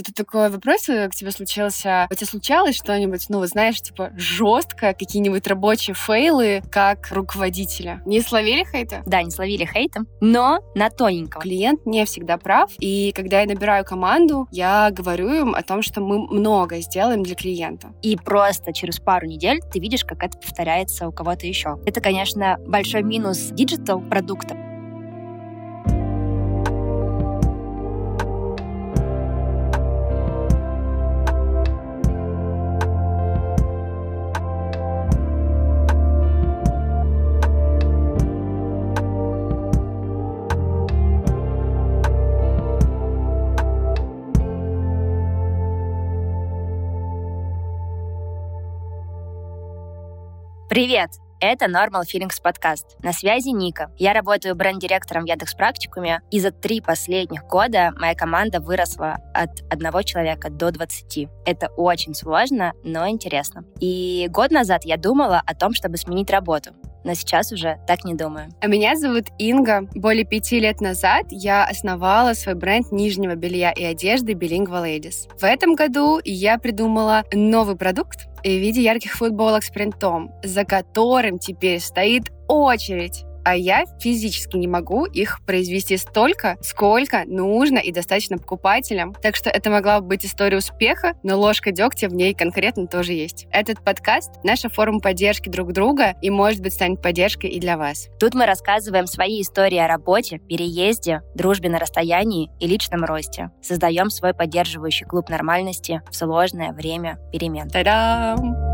Вот тут такой вопрос э, к тебе случился. У тебя случалось что-нибудь, ну, знаешь, типа жестко, какие-нибудь рабочие фейлы, как руководителя? Не словили хейта? Да, не словили хейта, но на тоненького. Клиент не всегда прав, и когда я набираю команду, я говорю им о том, что мы много сделаем для клиента. И просто через пару недель ты видишь, как это повторяется у кого-то еще. Это, конечно, большой минус digital продукта, Привет! Это Normal Feelings подкаст. На связи Ника. Я работаю бренд-директором в Яндекс Практикуме, и за три последних года моя команда выросла от одного человека до 20. Это очень сложно, но интересно. И год назад я думала о том, чтобы сменить работу но сейчас уже так не думаю. А меня зовут Инга. Более пяти лет назад я основала свой бренд нижнего белья и одежды Bilingual Ladies. В этом году я придумала новый продукт в виде ярких футболок с принтом, за которым теперь стоит очередь а я физически не могу их произвести столько, сколько нужно и достаточно покупателям. Так что это могла бы быть история успеха, но ложка дегтя в ней конкретно тоже есть. Этот подкаст — наша форма поддержки друг друга и, может быть, станет поддержкой и для вас. Тут мы рассказываем свои истории о работе, переезде, дружбе на расстоянии и личном росте. Создаем свой поддерживающий клуб нормальности в сложное время перемен. Та-дам!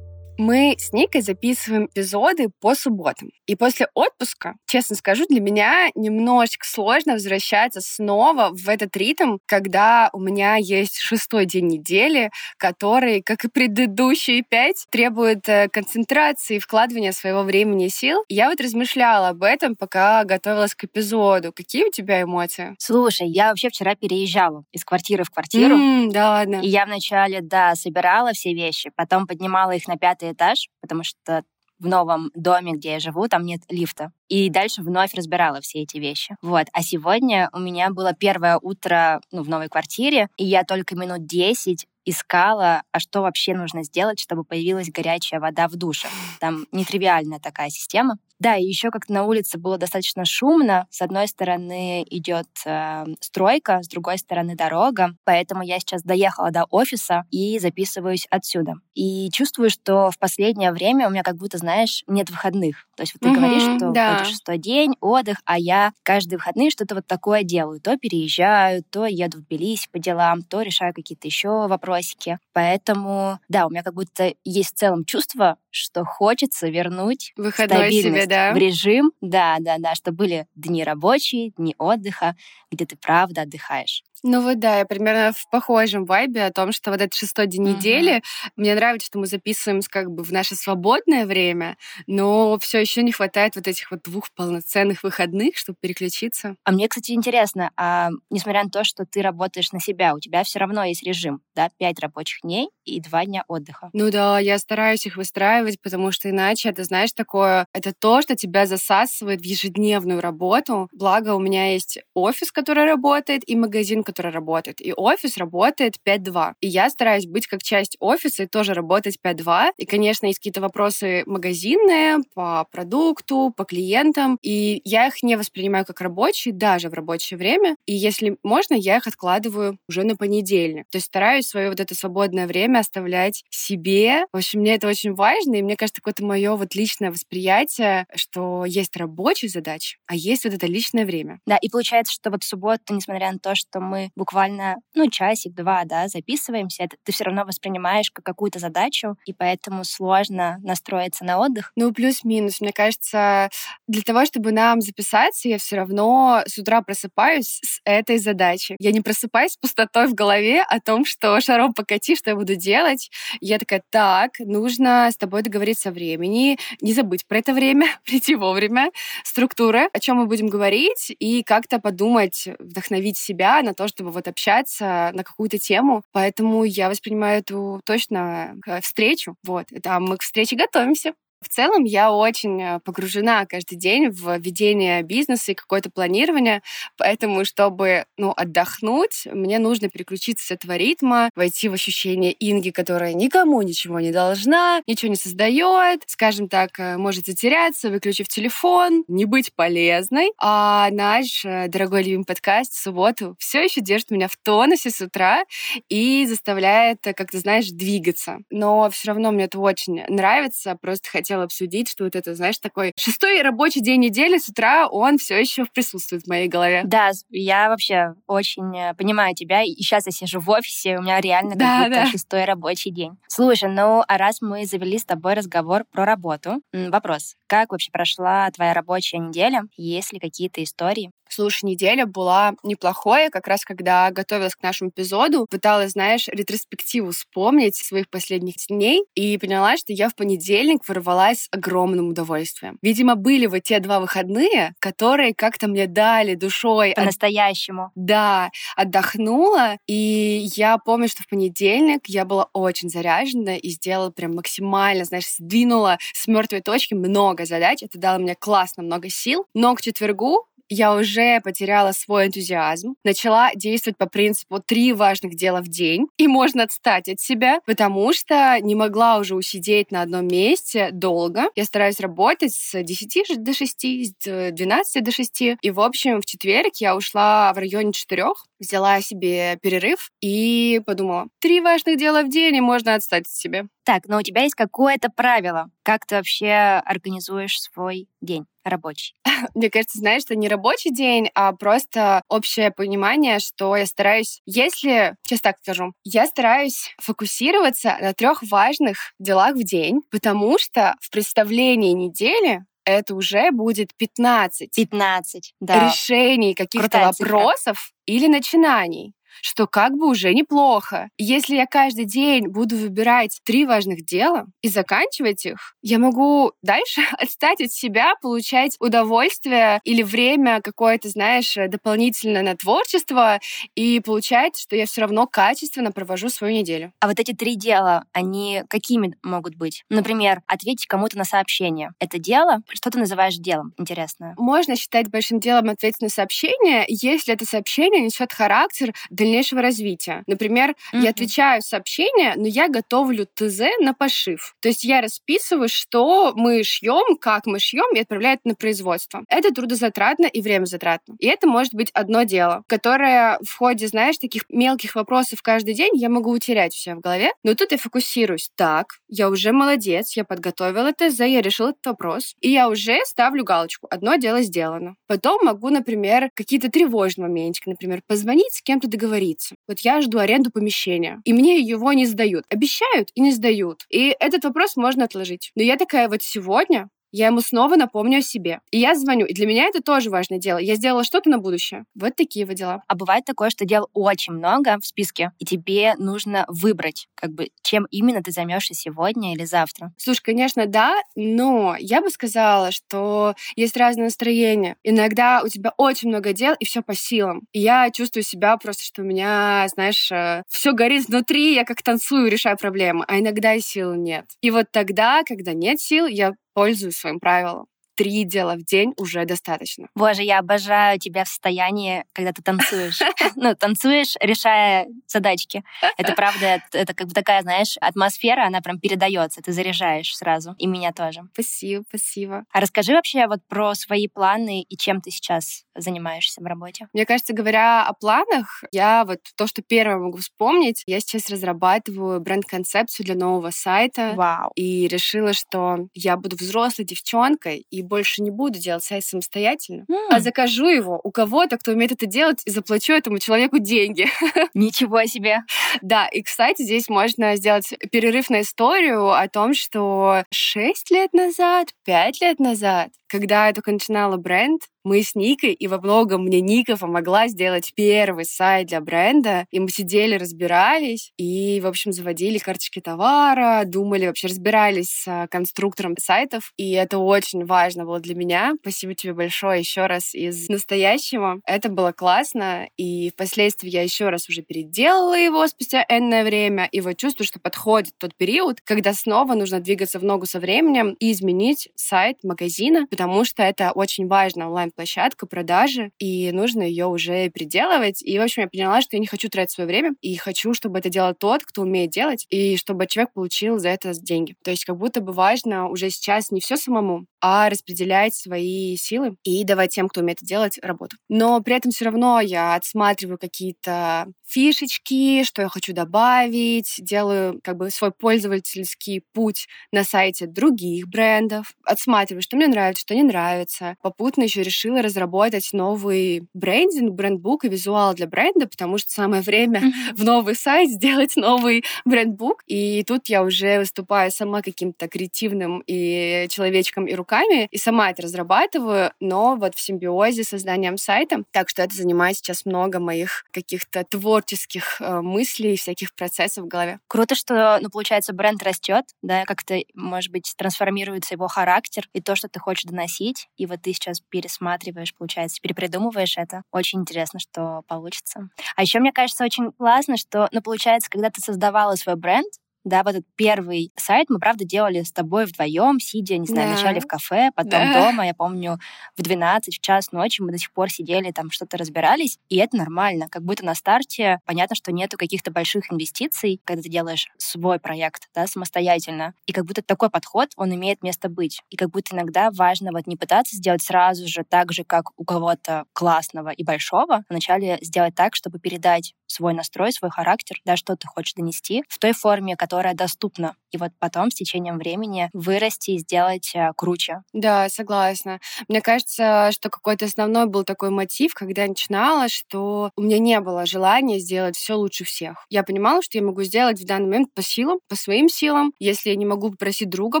Мы с Никой записываем эпизоды по субботам. И после отпуска, честно скажу, для меня немножечко сложно возвращаться снова в этот ритм, когда у меня есть шестой день недели, который, как и предыдущие пять, требует э, концентрации и вкладывания своего времени и сил. Я вот размышляла об этом, пока готовилась к эпизоду. Какие у тебя эмоции? Слушай, я вообще вчера переезжала из квартиры в квартиру. Mm, да ладно. И я вначале, да, собирала все вещи, потом поднимала их на пятый этаж, потому что в новом доме, где я живу, там нет лифта. И дальше вновь разбирала все эти вещи. Вот. А сегодня у меня было первое утро ну, в новой квартире, и я только минут 10 искала, а что вообще нужно сделать, чтобы появилась горячая вода в душе. Там нетривиальная такая система. Да, и еще как-то на улице было достаточно шумно. С одной стороны идет э, стройка, с другой стороны дорога. Поэтому я сейчас доехала до офиса и записываюсь отсюда. И чувствую, что в последнее время у меня как будто, знаешь, нет выходных. То есть вот ты mm-hmm, говоришь, что да. шестой день, отдых, а я каждые выходные что-то вот такое делаю. То переезжаю, то еду в Тбилиси по делам, то решаю какие-то еще вопросики. Поэтому, да, у меня как будто есть в целом чувство, что хочется вернуть Выходной стабильность себе, да? в режим. Да, да, да, что были дни рабочие, дни отдыха, где ты правда отдыхаешь. Ну вот да, я примерно в похожем вайбе о том, что вот этот шестой день uh-huh. недели, мне нравится, что мы записываемся как бы в наше свободное время, но все еще не хватает вот этих вот двух полноценных выходных, чтобы переключиться. А мне, кстати, интересно, а несмотря на то, что ты работаешь на себя, у тебя все равно есть режим, да, пять рабочих дней и два дня отдыха. Ну да, я стараюсь их выстраивать, потому что иначе это, знаешь, такое, это то, что тебя засасывает в ежедневную работу. Благо у меня есть офис, который работает, и магазин, который работает. И офис работает 5-2. И я стараюсь быть как часть офиса и тоже работать 5-2. И, конечно, есть какие-то вопросы магазинные по продукту, по клиентам. И я их не воспринимаю как рабочие, даже в рабочее время. И если можно, я их откладываю уже на понедельник. То есть стараюсь свое вот это свободное время оставлять себе. В общем, мне это очень важно. И мне кажется, какое-то мое вот личное восприятие, что есть рабочие задачи, а есть вот это личное время. Да, и получается, что вот в субботу, несмотря на то, что мы мы буквально, ну, часик-два, да, записываемся, это ты все равно воспринимаешь как какую-то задачу, и поэтому сложно настроиться на отдых. Ну, плюс-минус. Мне кажется, для того, чтобы нам записаться, я все равно с утра просыпаюсь с этой задачей. Я не просыпаюсь с пустотой в голове о том, что шаром покати, что я буду делать. Я такая, так, нужно с тобой договориться о времени, не забыть про это время, прийти вовремя, структура, о чем мы будем говорить, и как-то подумать, вдохновить себя на то, чтобы вот общаться на какую-то тему. Поэтому я воспринимаю эту точно встречу. Вот. Это мы к встрече готовимся. В целом я очень э, погружена каждый день в ведение бизнеса и какое-то планирование, поэтому, чтобы ну, отдохнуть, мне нужно переключиться с этого ритма, войти в ощущение Инги, которая никому ничего не должна, ничего не создает, скажем так, э, может затеряться, выключив телефон, не быть полезной. А наш э, дорогой любимый подкаст в субботу все еще держит меня в тонусе с утра и заставляет, как ты знаешь, двигаться. Но все равно мне это очень нравится, просто хотела обсудить, что вот это, знаешь, такой шестой рабочий день недели с утра, он все еще присутствует в моей голове. Да, я вообще очень э, понимаю тебя. И сейчас я сижу в офисе, у меня реально как да, будто да. шестой рабочий день. Слушай, ну а раз мы завели с тобой разговор про работу, вопрос. Как вообще прошла твоя рабочая неделя? Есть ли какие-то истории? Слушай, неделя была неплохой, как раз когда готовилась к нашему эпизоду, пыталась, знаешь, ретроспективу вспомнить своих последних дней и поняла, что я в понедельник ворвалась с огромным удовольствием. Видимо, были вот те два выходные, которые как-то мне дали душой. По-настоящему. От... Да, отдохнула, и я помню, что в понедельник я была очень заряжена и сделала прям максимально, знаешь, сдвинула с мертвой точки много задач. Это дало мне классно много сил. Но к четвергу я уже потеряла свой энтузиазм, начала действовать по принципу три важных дела в день, и можно отстать от себя, потому что не могла уже усидеть на одном месте долго. Я стараюсь работать с 10 до 6, с 12 до 6. И, в общем, в четверг я ушла в районе 4, взяла себе перерыв и подумала, три важных дела в день, и можно отстать от себя. Так, но у тебя есть какое-то правило, как ты вообще организуешь свой день? Рабочий? Мне кажется, знаешь, это не рабочий день, а просто общее понимание, что я стараюсь, если, сейчас так скажу, я стараюсь фокусироваться на трех важных делах в день, потому что в представлении недели это уже будет 15. 15, да. Решений каких-то вопросов или начинаний что как бы уже неплохо. Если я каждый день буду выбирать три важных дела и заканчивать их, я могу дальше отстать от себя, получать удовольствие или время какое-то, знаешь, дополнительно на творчество и получать, что я все равно качественно провожу свою неделю. А вот эти три дела, они какими могут быть? Например, ответить кому-то на сообщение. Это дело? Что ты называешь делом? Интересно. Можно считать большим делом ответить на сообщение, если это сообщение несет характер дальнейшего развития. Например, mm-hmm. я отвечаю сообщение, но я готовлю ТЗ на пошив. То есть я расписываю, что мы шьем, как мы шьем, и отправляю это на производство. Это трудозатратно и время затратно. И это может быть одно дело, которое в ходе, знаешь, таких мелких вопросов каждый день я могу утерять все в голове. Но тут я фокусируюсь. Так, я уже молодец, я подготовила ТЗ, я решила этот вопрос. И я уже ставлю галочку. Одно дело сделано. Потом могу, например, какие-то тревожные моментики, например, позвонить с кем-то договориться договориться. Вот я жду аренду помещения, и мне его не сдают. Обещают и не сдают. И этот вопрос можно отложить. Но я такая вот сегодня я ему снова напомню о себе. И я звоню. И для меня это тоже важное дело. Я сделала что-то на будущее. Вот такие вот дела. А бывает такое, что дел очень много в списке, и тебе нужно выбрать, как бы, чем именно ты займешься сегодня или завтра. Слушай, конечно, да, но я бы сказала, что есть разное настроение. Иногда у тебя очень много дел, и все по силам. И я чувствую себя просто, что у меня, знаешь, э, все горит внутри, я как танцую, решаю проблемы, а иногда и сил нет. И вот тогда, когда нет сил, я пользуюсь своим правилом три дела в день уже достаточно. Боже, я обожаю тебя в состоянии, когда ты танцуешь. Ну, танцуешь, решая задачки. Это правда, это как бы такая, знаешь, атмосфера, она прям передается, ты заряжаешь сразу. И меня тоже. Спасибо, спасибо. А расскажи вообще вот про свои планы и чем ты сейчас занимаешься в работе? Мне кажется, говоря о планах, я вот то, что первое могу вспомнить, я сейчас разрабатываю бренд-концепцию для нового сайта. Вау. И решила, что я буду взрослой девчонкой и больше не буду делать сайт самостоятельно, mm. а закажу его у кого-то, кто умеет это делать, и заплачу этому человеку деньги. Ничего себе! Да, и, кстати, здесь можно сделать перерыв на историю о том, что 6 лет назад, 5 лет назад, когда я только начинала бренд, мы с Никой, и во многом мне Ника помогла сделать первый сайт для бренда, и мы сидели, разбирались, и, в общем, заводили карточки товара, думали, вообще разбирались с конструктором сайтов, и это очень важно было для меня. Спасибо тебе большое еще раз из настоящего. Это было классно, и впоследствии я еще раз уже переделала его спустя энное время, и вот чувствую, что подходит тот период, когда снова нужно двигаться в ногу со временем и изменить сайт магазина, потому что это очень важная онлайн-площадка продажи, и нужно ее уже переделывать. И, в общем, я поняла, что я не хочу тратить свое время, и хочу, чтобы это делал тот, кто умеет делать, и чтобы человек получил за это деньги. То есть как будто бы важно уже сейчас не все самому, а распределять свои силы и давать тем, кто умеет это делать, работу. Но при этом все равно я отсматриваю какие-то фишечки, что я хочу добавить, делаю как бы свой пользовательский путь на сайте других брендов, отсматриваю, что мне нравится, что не нравится. Попутно еще решила разработать новый брендинг, брендбук и визуал для бренда, потому что самое время mm-hmm. в новый сайт сделать новый брендбук. И тут я уже выступаю сама каким-то креативным и человечком и руками, и сама это разрабатываю, но вот в симбиозе с созданием сайта. Так что это занимает сейчас много моих каких-то творческих э, мыслей, всяких процессов в голове. Круто, что, ну, получается, бренд растет, да, как-то, может быть, трансформируется его характер и то, что ты хочешь доносить, и вот ты сейчас пересматриваешь, получается, перепридумываешь это. Очень интересно, что получится. А еще мне кажется очень классно, что, ну, получается, когда ты создавала свой бренд, да, вот этот первый сайт мы, правда, делали с тобой вдвоем, сидя, не знаю, да. вначале в кафе, потом да. дома. Я помню, в 12, в час ночи мы до сих пор сидели, там что-то разбирались, и это нормально. Как будто на старте понятно, что нету каких-то больших инвестиций, когда ты делаешь свой проект, да, самостоятельно. И как будто такой подход, он имеет место быть. И как будто иногда важно вот не пытаться сделать сразу же так же, как у кого-то классного и большого, а вначале сделать так, чтобы передать свой настрой, свой характер, да, что ты хочешь донести в той форме, которая доступна. И вот потом с течением времени вырасти и сделать э, круче. Да, согласна. Мне кажется, что какой-то основной был такой мотив, когда я начинала, что у меня не было желания сделать все лучше всех. Я понимала, что я могу сделать в данный момент по силам, по своим силам, если я не могу попросить друга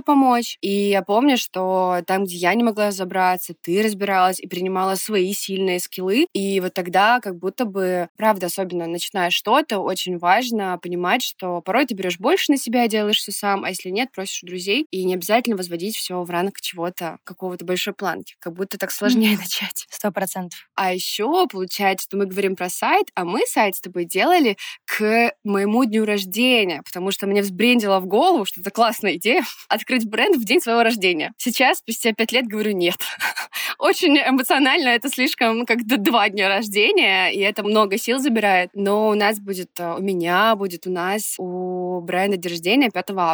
помочь. И я помню, что там, где я не могла разобраться, ты разбиралась и принимала свои сильные скиллы. И вот тогда как будто бы, правда, особенно начиная что-то, очень важно понимать, что порой ты берешь больше на себя, делаешь все сам, а если нет, просишь друзей. И не обязательно возводить все в ранг чего-то, какого-то большой планки. Как будто так сложнее mm. начать. Сто процентов. А еще получается, что мы говорим про сайт, а мы сайт с тобой делали к моему дню рождения, потому что мне взбрендило в голову, что это классная идея, открыть бренд в день своего рождения. Сейчас, спустя пять лет, говорю нет. Очень эмоционально, это слишком как два дня рождения, и это много сил забирает. Но у нас будет, э, у меня будет, у нас, у бренда день рождения 5 августа,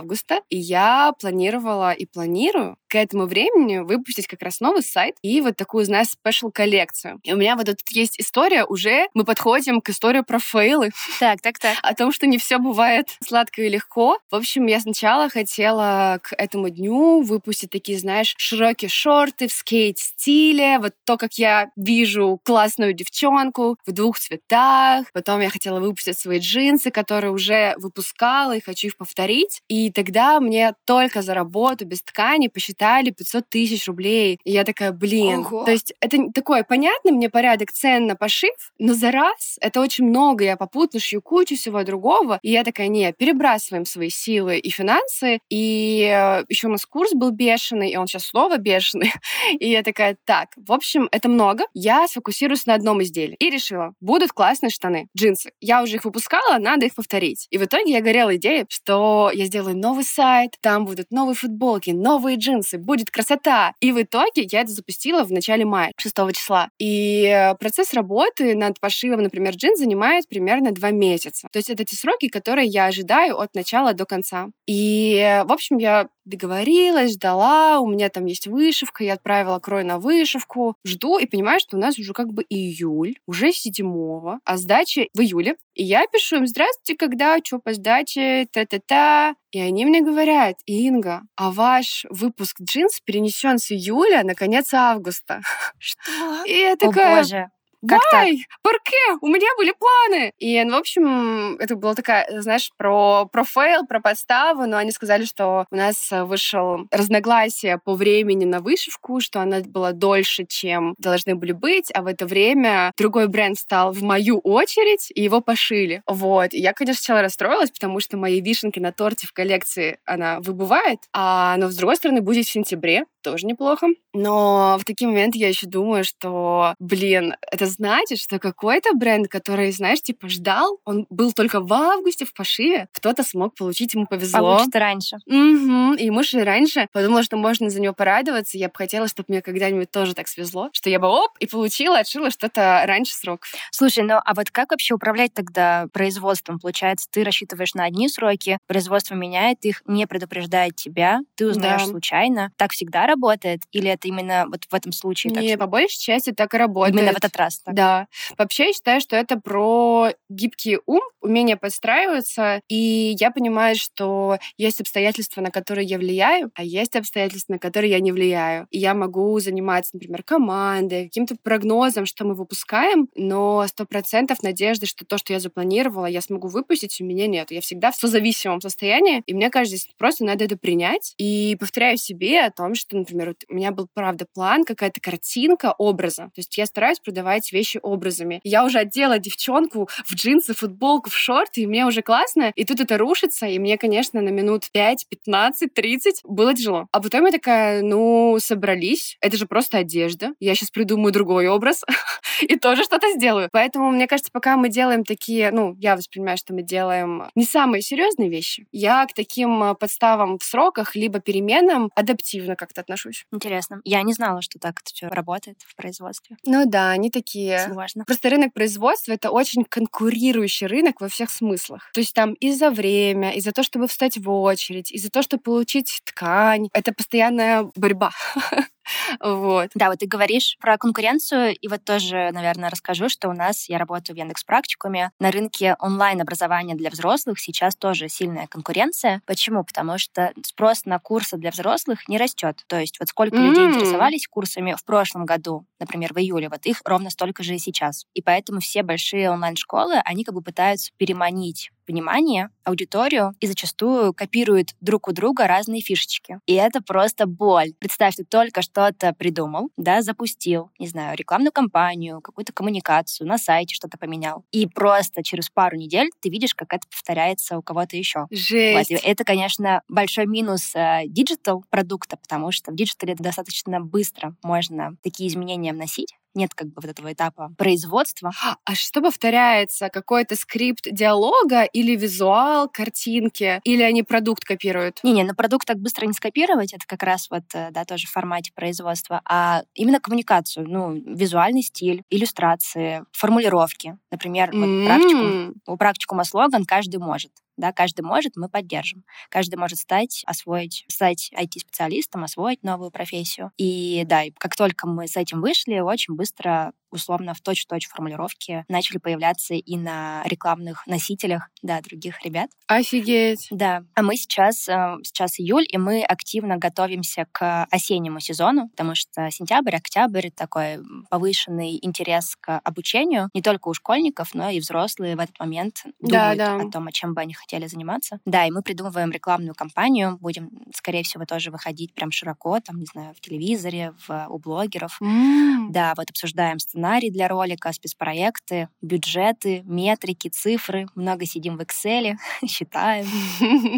и я планировала и планирую к этому времени выпустить как раз новый сайт и вот такую, знаешь, спешл коллекцию. И у меня вот тут есть история, уже мы подходим к истории про фейлы. Так, так, так. О том, что не все бывает сладко и легко. В общем, я сначала хотела к этому дню выпустить такие, знаешь, широкие шорты в скейт-стиле, вот то, как я вижу классную девчонку в двух цветах. Потом я хотела выпустить свои джинсы, которые уже выпускала, и хочу их повторить. И тогда мне только за работу без ткани посчитали 500 тысяч рублей. И я такая, блин. Ого. То есть это такой понятный мне порядок цен на пошив, но за раз это очень много. Я попутно шью кучу всего другого. И я такая, не, перебрасываем свои силы и финансы. И э, еще у нас курс был бешеный, и он сейчас снова бешеный. И я такая, так, в общем, это много. Я сфокусируюсь на одном изделии. И решила, будут классные штаны, джинсы. Я уже их выпускала, надо их повторить. И в итоге я горела идеей, что я сделаю новый сайт, там будут новые футболки, новые джинсы, будет красота. И в итоге я это запустила в начале мая, 6 числа. И э, процесс работы над пошивом, например, джинс занимает примерно два месяца. То есть это те сроки, которые я ожидаю от начала до конца. И, э, в общем, я договорилась, ждала, у меня там есть вышивка, я отправила крой на вышивку, жду и понимаю, что у нас уже как бы июль, уже седьмого, а сдача в июле. И я пишу им, здравствуйте, когда, что по сдаче, та-та-та. И они мне говорят, Инга, а ваш выпуск джинс перенесен с июля на конец августа. Что? И я такая, О, боже Как Why? ¿Por qué? У меня были планы. И, ну, в общем, это была такая, знаешь, про, про фейл, про подставу, но они сказали, что у нас вышел разногласие по времени на вышивку, что она была дольше, чем должны были быть, а в это время другой бренд стал в мою очередь, и его пошили. Вот. И я, конечно, сначала расстроилась, потому что мои вишенки на торте в коллекции, она выбывает, а, но, с другой стороны, будет в сентябре, тоже неплохо. Но в такие моменты я еще думаю, что, блин, это значит, что какой-то бренд, который, знаешь, типа ждал, он был только в августе в пошиве, кто-то смог получить, ему повезло. Получится раньше. Угу. И ему же раньше подумала, что можно за него порадоваться. Я бы хотела, чтобы мне когда-нибудь тоже так свезло, что я бы оп, и получила, отшила что-то раньше сроков. Слушай, ну а вот как вообще управлять тогда производством? Получается, ты рассчитываешь на одни сроки, производство меняет их, не предупреждает тебя, ты узнаешь да. случайно. Так всегда работает? Или это именно вот в этом случае? Не, так, по большей части так и работает. Именно в этот раз? Так? Да. Вообще, я считаю, что это про гибкий ум, умение подстраиваться, и я понимаю, что есть обстоятельства, на которые я влияю, а есть обстоятельства, на которые я не влияю. И я могу заниматься, например, командой, каким-то прогнозом, что мы выпускаем, но сто процентов надежды, что то, что я запланировала, я смогу выпустить, у меня нет. Я всегда в созависимом состоянии, и мне кажется, здесь просто надо это принять. И повторяю себе о том, что, например, вот у меня был, правда, план, какая-то картинка образа. То есть я стараюсь продавать вещи образами. Я уже одела девчонку в джинсы, футболку, в шорты, и мне уже классно. И тут это рушится, и мне, конечно, на минут 5, 15, 30 было тяжело. А потом я такая, ну, собрались. Это же просто одежда. Я сейчас придумаю другой образ и тоже что-то сделаю. Поэтому, мне кажется, пока мы делаем такие, ну, я воспринимаю, что мы делаем не самые серьезные вещи, я к таким э, подставам в сроках либо переменам адаптивно как-то отношусь. Интересно. Я не знала, что так это все работает в производстве. Ну да, они такие. Сложно. Просто рынок производства — это очень конкурирующий рынок во всех смыслах. То есть там и за время, и за то, чтобы встать в очередь, и за то, чтобы получить ткань. Это постоянная борьба. Вот. Да, вот ты говоришь про конкуренцию, и вот тоже, наверное, расскажу, что у нас, я работаю в Яндекс Практикуме, на рынке онлайн-образования для взрослых сейчас тоже сильная конкуренция. Почему? Потому что спрос на курсы для взрослых не растет. То есть вот сколько mm-hmm. людей интересовались курсами в прошлом году, например, в июле, вот их ровно столько же и сейчас. И поэтому все большие онлайн-школы, они как бы пытаются переманить внимание, аудиторию и зачастую копируют друг у друга разные фишечки. И это просто боль. Представь, ты только что-то придумал, да, запустил, не знаю, рекламную кампанию, какую-то коммуникацию, на сайте что-то поменял. И просто через пару недель ты видишь, как это повторяется у кого-то еще. Жесть. Вот. Это, конечно, большой минус digital э, продукта, потому что в диджитале достаточно быстро можно такие изменения вносить нет как бы вот этого этапа производства. А что повторяется? Какой-то скрипт диалога или визуал, картинки? Или они продукт копируют? Не-не, на продукт так быстро не скопировать, это как раз вот, э, да, тоже в формате производства, а именно коммуникацию, ну, визуальный стиль, иллюстрации, формулировки. Например, вот mm-hmm. практику, у практикума слоган «каждый может» да, каждый может, мы поддержим. Каждый может стать, освоить, стать IT-специалистом, освоить новую профессию. И да, как только мы с этим вышли, очень быстро условно в точь-в-точь формулировке начали появляться и на рекламных носителях, да, других ребят. Офигеть! Да. А мы сейчас, э, сейчас июль, и мы активно готовимся к осеннему сезону, потому что сентябрь, октябрь — такой повышенный интерес к обучению не только у школьников, но и взрослые в этот момент думают да, да. о том, о чем бы они хотели заниматься. Да, и мы придумываем рекламную кампанию, будем, скорее всего, тоже выходить прям широко, там, не знаю, в телевизоре, в, у блогеров. Mm. Да, вот обсуждаем сценарий для ролика, спецпроекты, бюджеты, метрики, цифры. Много сидим в Excel, считаем,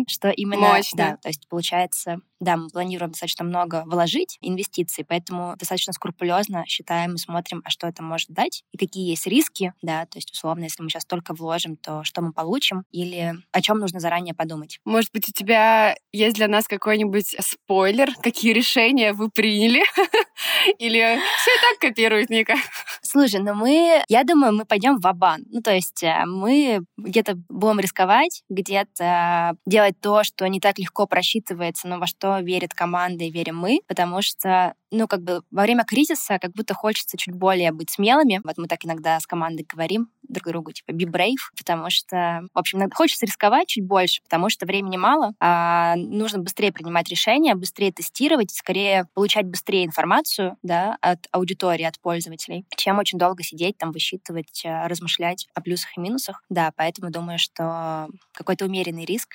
что именно... Мощно. Да, то есть получается да, мы планируем достаточно много вложить инвестиций, поэтому достаточно скрупулезно считаем и смотрим, а что это может дать и какие есть риски, да, то есть условно, если мы сейчас только вложим, то что мы получим или о чем нужно заранее подумать. Может быть, у тебя есть для нас какой-нибудь спойлер, какие решения вы приняли? Или все так копируют Ника? Слушай, ну мы, я думаю, мы пойдем в Абан. Ну, то есть э, мы где-то будем рисковать, где-то делать то, что не так легко просчитывается, но во что что верит команда и верим мы, потому что ну, как бы во время кризиса как будто хочется чуть более быть смелыми. Вот мы так иногда с командой говорим друг другу, типа, be brave, потому что, в общем, хочется рисковать чуть больше, потому что времени мало, а нужно быстрее принимать решения, быстрее тестировать, скорее получать быстрее информацию, да, от аудитории, от пользователей, чем очень долго сидеть, там высчитывать, э, размышлять о плюсах и минусах. Да, поэтому думаю, что какой-то умеренный риск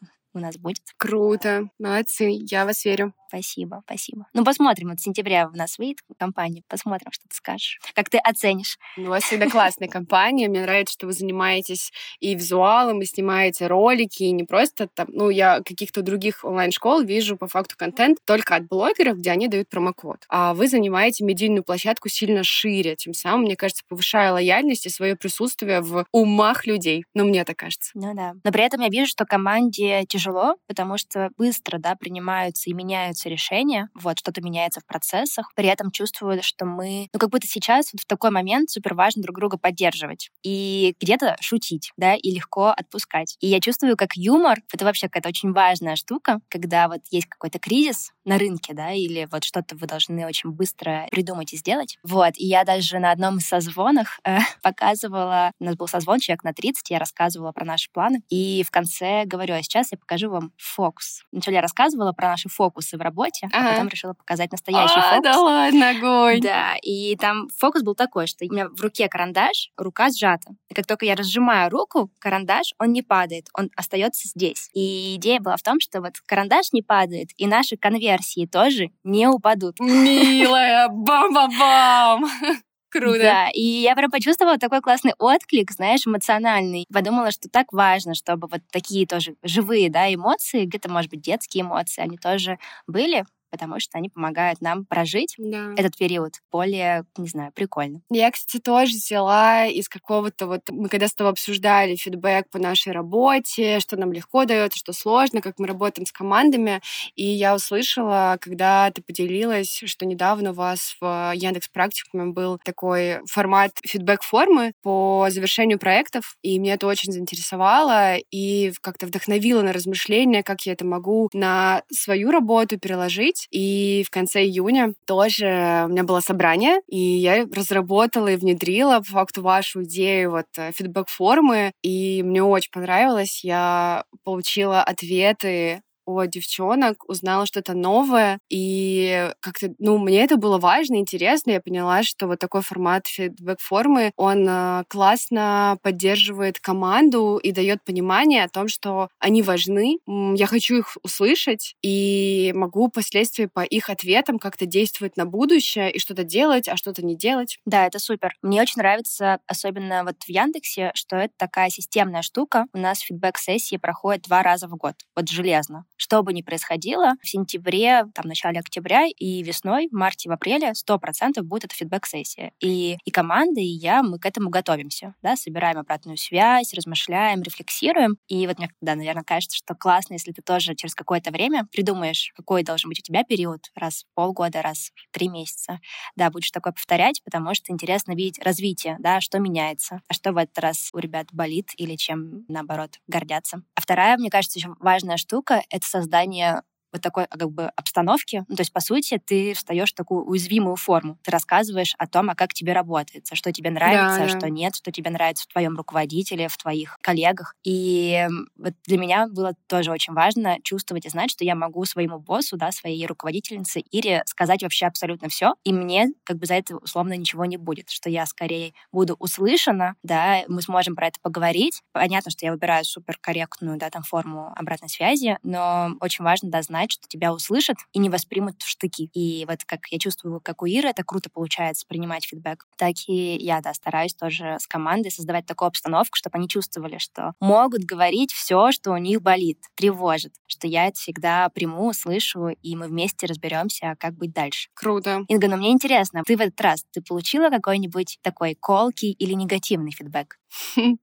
у нас будет. Круто, молодцы, я вас верю. Спасибо, спасибо. Ну, посмотрим. Вот в сентябре у нас выйдет компания. Посмотрим, что ты скажешь. Как ты оценишь. У вас всегда классная компания. Мне нравится, что вы занимаетесь и визуалом, и снимаете ролики, и не просто там... Ну, я каких-то других онлайн-школ вижу по факту контент только от блогеров, где они дают промокод. А вы занимаете медийную площадку сильно шире, тем самым, мне кажется, повышая лояльность и свое присутствие в умах людей. Ну, мне так кажется. Ну да. Но при этом я вижу, что команде тяжело, потому что быстро, да, принимаются и меняются решения, вот, что-то меняется в процессах. При этом чувствую, что мы, ну, как будто сейчас вот в такой момент супер важно друг друга поддерживать и где-то шутить, да, и легко отпускать. И я чувствую, как юмор — это вообще какая-то очень важная штука, когда вот есть какой-то кризис на рынке, да, или вот что-то вы должны очень быстро придумать и сделать. Вот, и я даже на одном из созвонах э, показывала, у нас был созвон человек на 30, я рассказывала про наши планы, и в конце говорю, а сейчас я покажу вам фокус. Вначале я рассказывала про наши фокусы в работе, ага. а потом решила показать настоящий а, фокус. да ладно, огонь! Да, и там фокус был такой, что у меня в руке карандаш, рука сжата. И как только я разжимаю руку, карандаш, он не падает, он остается здесь. И идея была в том, что вот карандаш не падает, и наши конверсии тоже не упадут. Милая, бам-бам-бам! Круто. Да, и я прям почувствовала такой классный отклик, знаешь, эмоциональный. Подумала, что так важно, чтобы вот такие тоже живые, да, эмоции, где-то, может быть, детские эмоции, они тоже были потому что они помогают нам прожить да. этот период более, не знаю, прикольно. Я, кстати, тоже взяла из какого-то вот... Мы когда с тобой обсуждали фидбэк по нашей работе, что нам легко дается, что сложно, как мы работаем с командами, и я услышала, когда ты поделилась, что недавно у вас в Яндекс Практикуме был такой формат фидбэк-формы по завершению проектов, и меня это очень заинтересовало и как-то вдохновило на размышления, как я это могу на свою работу переложить, делать. И в конце июня тоже у меня было собрание, и я разработала и внедрила по факту вашу идею вот э, фидбэк-формы, и мне очень понравилось. Я получила ответы от девчонок, узнала что-то новое, и как-то, ну, мне это было важно, интересно, я поняла, что вот такой формат фидбэк-формы, он э, классно поддерживает команду и дает понимание о том, что они важны, я хочу их услышать, и могу впоследствии по их ответам как-то действовать на будущее и что-то делать, а что-то не делать. Да, это супер. Мне очень нравится, особенно вот в Яндексе, что это такая системная штука. У нас фидбэк-сессии проходят два раза в год, вот железно. Что бы ни происходило, в сентябре, там, начале октября и весной, в марте, в апреле 100% будет эта фидбэк-сессия. И, и команда, и я, мы к этому готовимся, да, собираем обратную связь, размышляем, рефлексируем. И вот мне, да, наверное, кажется, что классно, если ты тоже через какое-то время придумаешь, какой должен быть у тебя период, раз в полгода, раз в три месяца, да, будешь такое повторять, потому что интересно видеть развитие, да, что меняется, а что в этот раз у ребят болит или чем, наоборот, гордятся. А вторая, мне кажется, еще важная штука — это создание вот такой как бы обстановки. Ну, то есть, по сути, ты встаешь в такую уязвимую форму. Ты рассказываешь о том, а как тебе работает, что тебе нравится, да, да. что нет, что тебе нравится в твоем руководителе, в твоих коллегах. И вот для меня было тоже очень важно чувствовать и знать, что я могу своему боссу, да, своей руководительнице Ире сказать вообще абсолютно все, и мне как бы за это условно ничего не будет, что я скорее буду услышана, да, мы сможем про это поговорить. Понятно, что я выбираю суперкорректную, да, там форму обратной связи, но очень важно, да, знать, знать, что тебя услышат и не воспримут в штыки. И вот как я чувствую, как у Иры это круто получается принимать фидбэк, так и я, да, стараюсь тоже с командой создавать такую обстановку, чтобы они чувствовали, что могут говорить все, что у них болит, тревожит, что я это всегда приму, услышу, и мы вместе разберемся, как быть дальше. Круто. Инга, но мне интересно, ты в этот раз, ты получила какой-нибудь такой колкий или негативный фидбэк?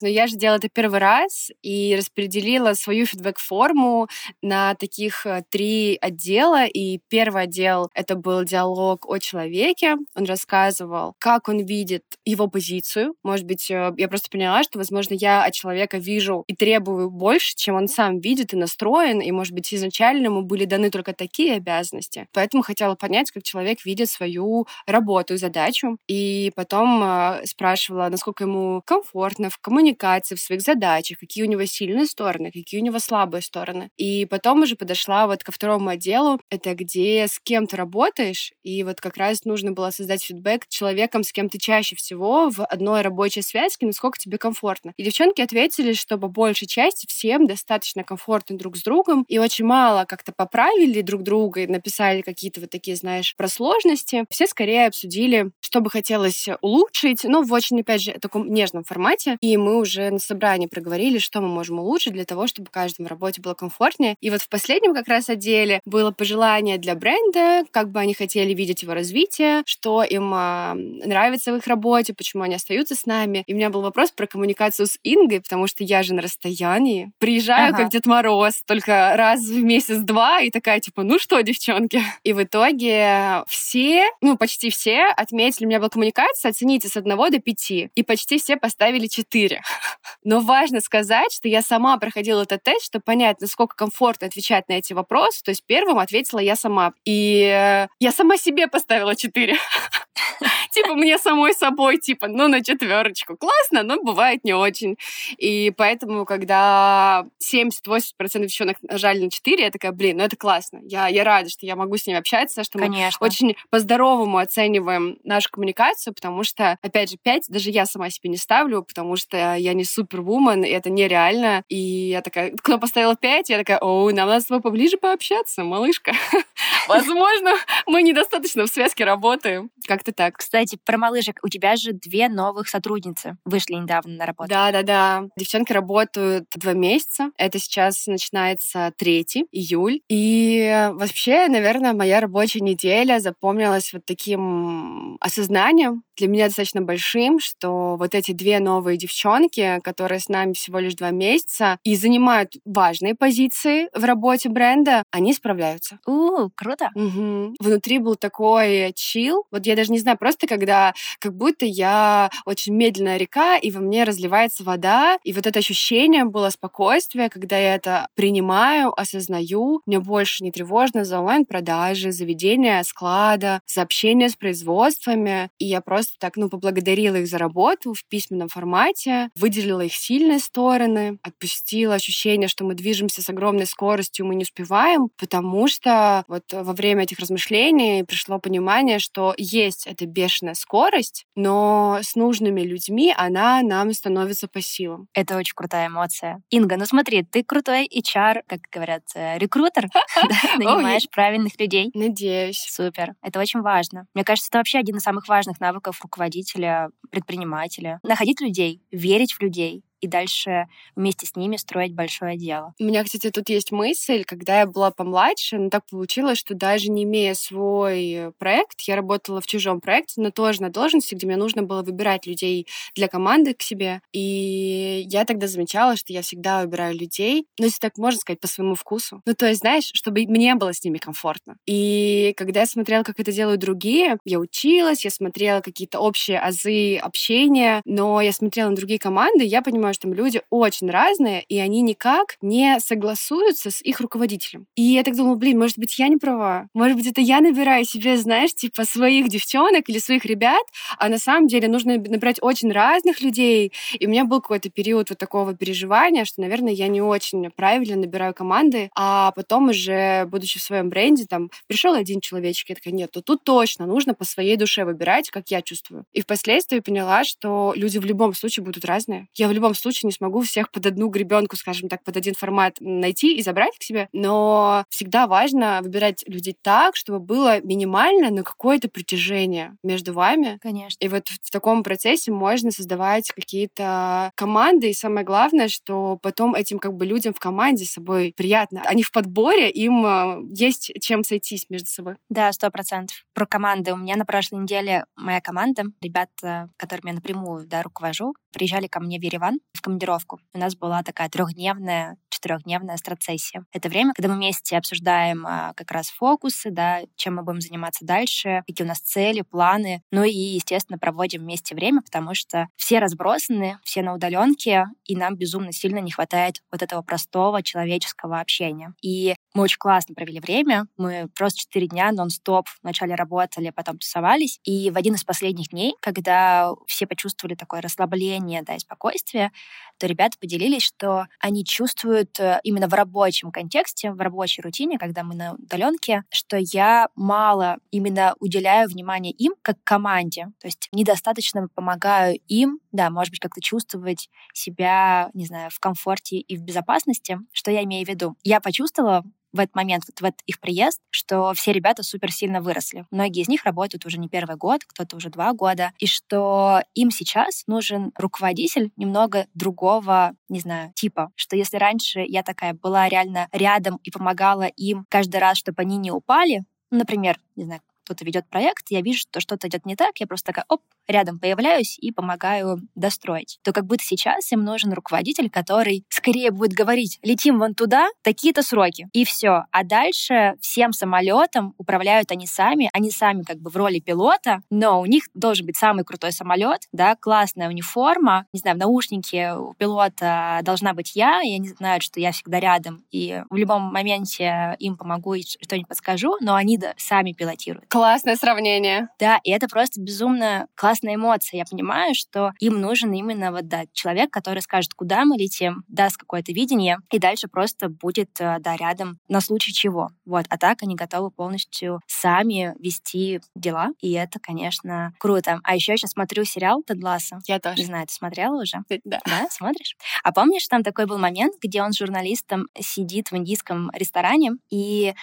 Но я же делала это первый раз и распределила свою фидбэк-форму на таких э, три отдела. И первый отдел — это был диалог о человеке. Он рассказывал, как он видит его позицию. Может быть, э, я просто поняла, что, возможно, я от человека вижу и требую больше, чем он сам видит и настроен. И, может быть, изначально ему были даны только такие обязанности. Поэтому хотела понять, как человек видит свою работу и задачу. И потом э, спрашивала, насколько ему комфортно в коммуникации, в своих задачах, какие у него сильные стороны, какие у него слабые стороны. И потом уже подошла перешла вот ко второму отделу. Это где с кем ты работаешь, и вот как раз нужно было создать фидбэк человеком, с кем ты чаще всего в одной рабочей связке, насколько тебе комфортно. И девчонки ответили, что по большей части всем достаточно комфортно друг с другом, и очень мало как-то поправили друг друга и написали какие-то вот такие, знаешь, про сложности. Все скорее обсудили, что бы хотелось улучшить, но в очень, опять же, таком нежном формате. И мы уже на собрании проговорили, что мы можем улучшить для того, чтобы каждому в работе было комфортнее. И вот в последнем как раз отделе было пожелание для бренда, как бы они хотели видеть его развитие, что им а, нравится в их работе, почему они остаются с нами. И у меня был вопрос про коммуникацию с Ингой, потому что я же на расстоянии. Приезжаю ага. как Дед Мороз, только раз в месяц-два, и такая типа, ну что, девчонки? И в итоге все, ну почти все отметили, у меня была коммуникация, оцените с одного до пяти. И почти все поставили четыре. Но важно сказать, что я сама проходила этот тест, чтобы понять, насколько комфортно отвечать на эти вопросы. То есть первым ответила я сама. И э, я сама себе поставила четыре. Типа мне самой собой, типа, ну, на четверочку. Классно, но бывает не очень. И поэтому, когда 70-80% девчонок нажали на 4, я такая, блин, ну это классно. Я, я рада, что я могу с ними общаться, что Конечно. мы очень по-здоровому оцениваем нашу коммуникацию, потому что, опять же, 5 даже я сама себе не ставлю, потому что я не супервумен, и это нереально. И я такая, кто поставил 5, я такая, о, нам надо с тобой поближе пообщаться, малышка. Возможно, мы недостаточно в связке работаем. Как-то так. Кстати, про малышек. У тебя же две новых сотрудницы вышли недавно на работу. Да-да-да. Девчонки работают два месяца. Это сейчас начинается 3 июль. И вообще, наверное, моя рабочая неделя запомнилась вот таким осознанием для меня достаточно большим, что вот эти две новые девчонки, которые с нами всего лишь два месяца и занимают важные позиции в работе бренда, они справляются. У, круто. Угу. Внутри был такой чил. Вот я даже не знаю, просто когда как будто я очень медленная река, и во мне разливается вода, и вот это ощущение было спокойствия, когда я это принимаю, осознаю, мне больше не тревожно за онлайн-продажи, за ведение склада, за общение с производствами, и я просто так, ну, поблагодарила их за работу в письменном формате, выделила их сильные стороны, отпустила ощущение, что мы движемся с огромной скоростью, мы не успеваем, потому что вот во время этих размышлений пришло понимание, что есть эта бешеная скорость, но с нужными людьми она нам становится по силам. Это очень крутая эмоция. Инга, ну смотри, ты крутой HR, как говорят, э, рекрутер, нанимаешь правильных людей. Надеюсь. Супер. Это очень важно. Мне кажется, это вообще один из самых важных навыков руководителя, предпринимателя. Находить людей, верить в людей, и дальше вместе с ними строить большое дело. У меня, кстати, тут есть мысль, когда я была помладше, но так получилось, что даже не имея свой проект, я работала в чужом проекте, но тоже на должности, где мне нужно было выбирать людей для команды к себе. И я тогда замечала, что я всегда выбираю людей, ну, если так можно сказать, по своему вкусу. Ну, то есть, знаешь, чтобы мне было с ними комфортно. И когда я смотрела, как это делают другие, я училась, я смотрела какие-то общие азы общения, но я смотрела на другие команды, я понимаю, понимаю, что там люди очень разные, и они никак не согласуются с их руководителем. И я так думала, блин, может быть, я не права. Может быть, это я набираю себе, знаешь, типа своих девчонок или своих ребят, а на самом деле нужно набирать очень разных людей. И у меня был какой-то период вот такого переживания, что, наверное, я не очень правильно набираю команды, а потом уже, будучи в своем бренде, там, пришел один человечек, я такая, нет, то тут точно нужно по своей душе выбирать, как я чувствую. И впоследствии поняла, что люди в любом случае будут разные. Я в любом случае не смогу всех под одну гребенку, скажем так, под один формат найти и забрать к себе, но всегда важно выбирать людей так, чтобы было минимально, но какое-то притяжение между вами. Конечно. И вот в таком процессе можно создавать какие-то команды, и самое главное, что потом этим как бы людям в команде с собой приятно. Они в подборе, им э, есть чем сойтись между собой. Да, сто процентов. Про команды. У меня на прошлой неделе моя команда, ребята, которыми я напрямую да, руковожу, приезжали ко мне в Ереван в командировку. У нас была такая трехдневная четырехдневная страцессия. Это время, когда мы вместе обсуждаем а, как раз фокусы, да, чем мы будем заниматься дальше, какие у нас цели, планы. Ну и, естественно, проводим вместе время, потому что все разбросаны, все на удаленке, и нам безумно сильно не хватает вот этого простого человеческого общения. И мы очень классно провели время. Мы просто четыре дня нон-стоп вначале работали, потом тусовались. И в один из последних дней, когда все почувствовали такое расслабление, ощущение да, и спокойствия, то ребята поделились, что они чувствуют э, именно в рабочем контексте, в рабочей рутине, когда мы на удаленке, что я мало именно уделяю внимание им как команде. То есть недостаточно помогаю им, да, может быть, как-то чувствовать себя, не знаю, в комфорте и в безопасности. Что я имею в виду? Я почувствовала в этот момент, вот в этот их приезд, что все ребята супер сильно выросли. Многие из них работают уже не первый год, кто-то уже два года, и что им сейчас нужен руководитель немного другого, не знаю, типа. Что если раньше я такая была реально рядом и помогала им каждый раз, чтобы они не упали, например, не знаю, кто-то ведет проект, я вижу, что что-то идет не так, я просто такая, оп, рядом появляюсь и помогаю достроить. То как будто сейчас им нужен руководитель, который скорее будет говорить, летим вон туда, такие-то сроки, и все. А дальше всем самолетом управляют они сами, они сами как бы в роли пилота, но у них должен быть самый крутой самолет, да, классная униформа, не знаю, в наушнике у пилота должна быть я, и они знают, что я всегда рядом, и в любом моменте им помогу и что-нибудь подскажу, но они сами пилотируют. Классное сравнение. Да, и это просто безумно классная эмоция. Я понимаю, что им нужен именно вот, да, человек, который скажет, куда мы летим, даст какое-то видение, и дальше просто будет, э, да, рядом на случай чего. Вот. А так они готовы полностью сами вести дела, и это, конечно, круто. А еще я сейчас смотрю сериал «Тед Ласса». Я тоже. Не знаю, ты смотрела уже? Да. Да, смотришь? А помнишь, там такой был момент, где он с журналистом сидит в индийском ресторане, и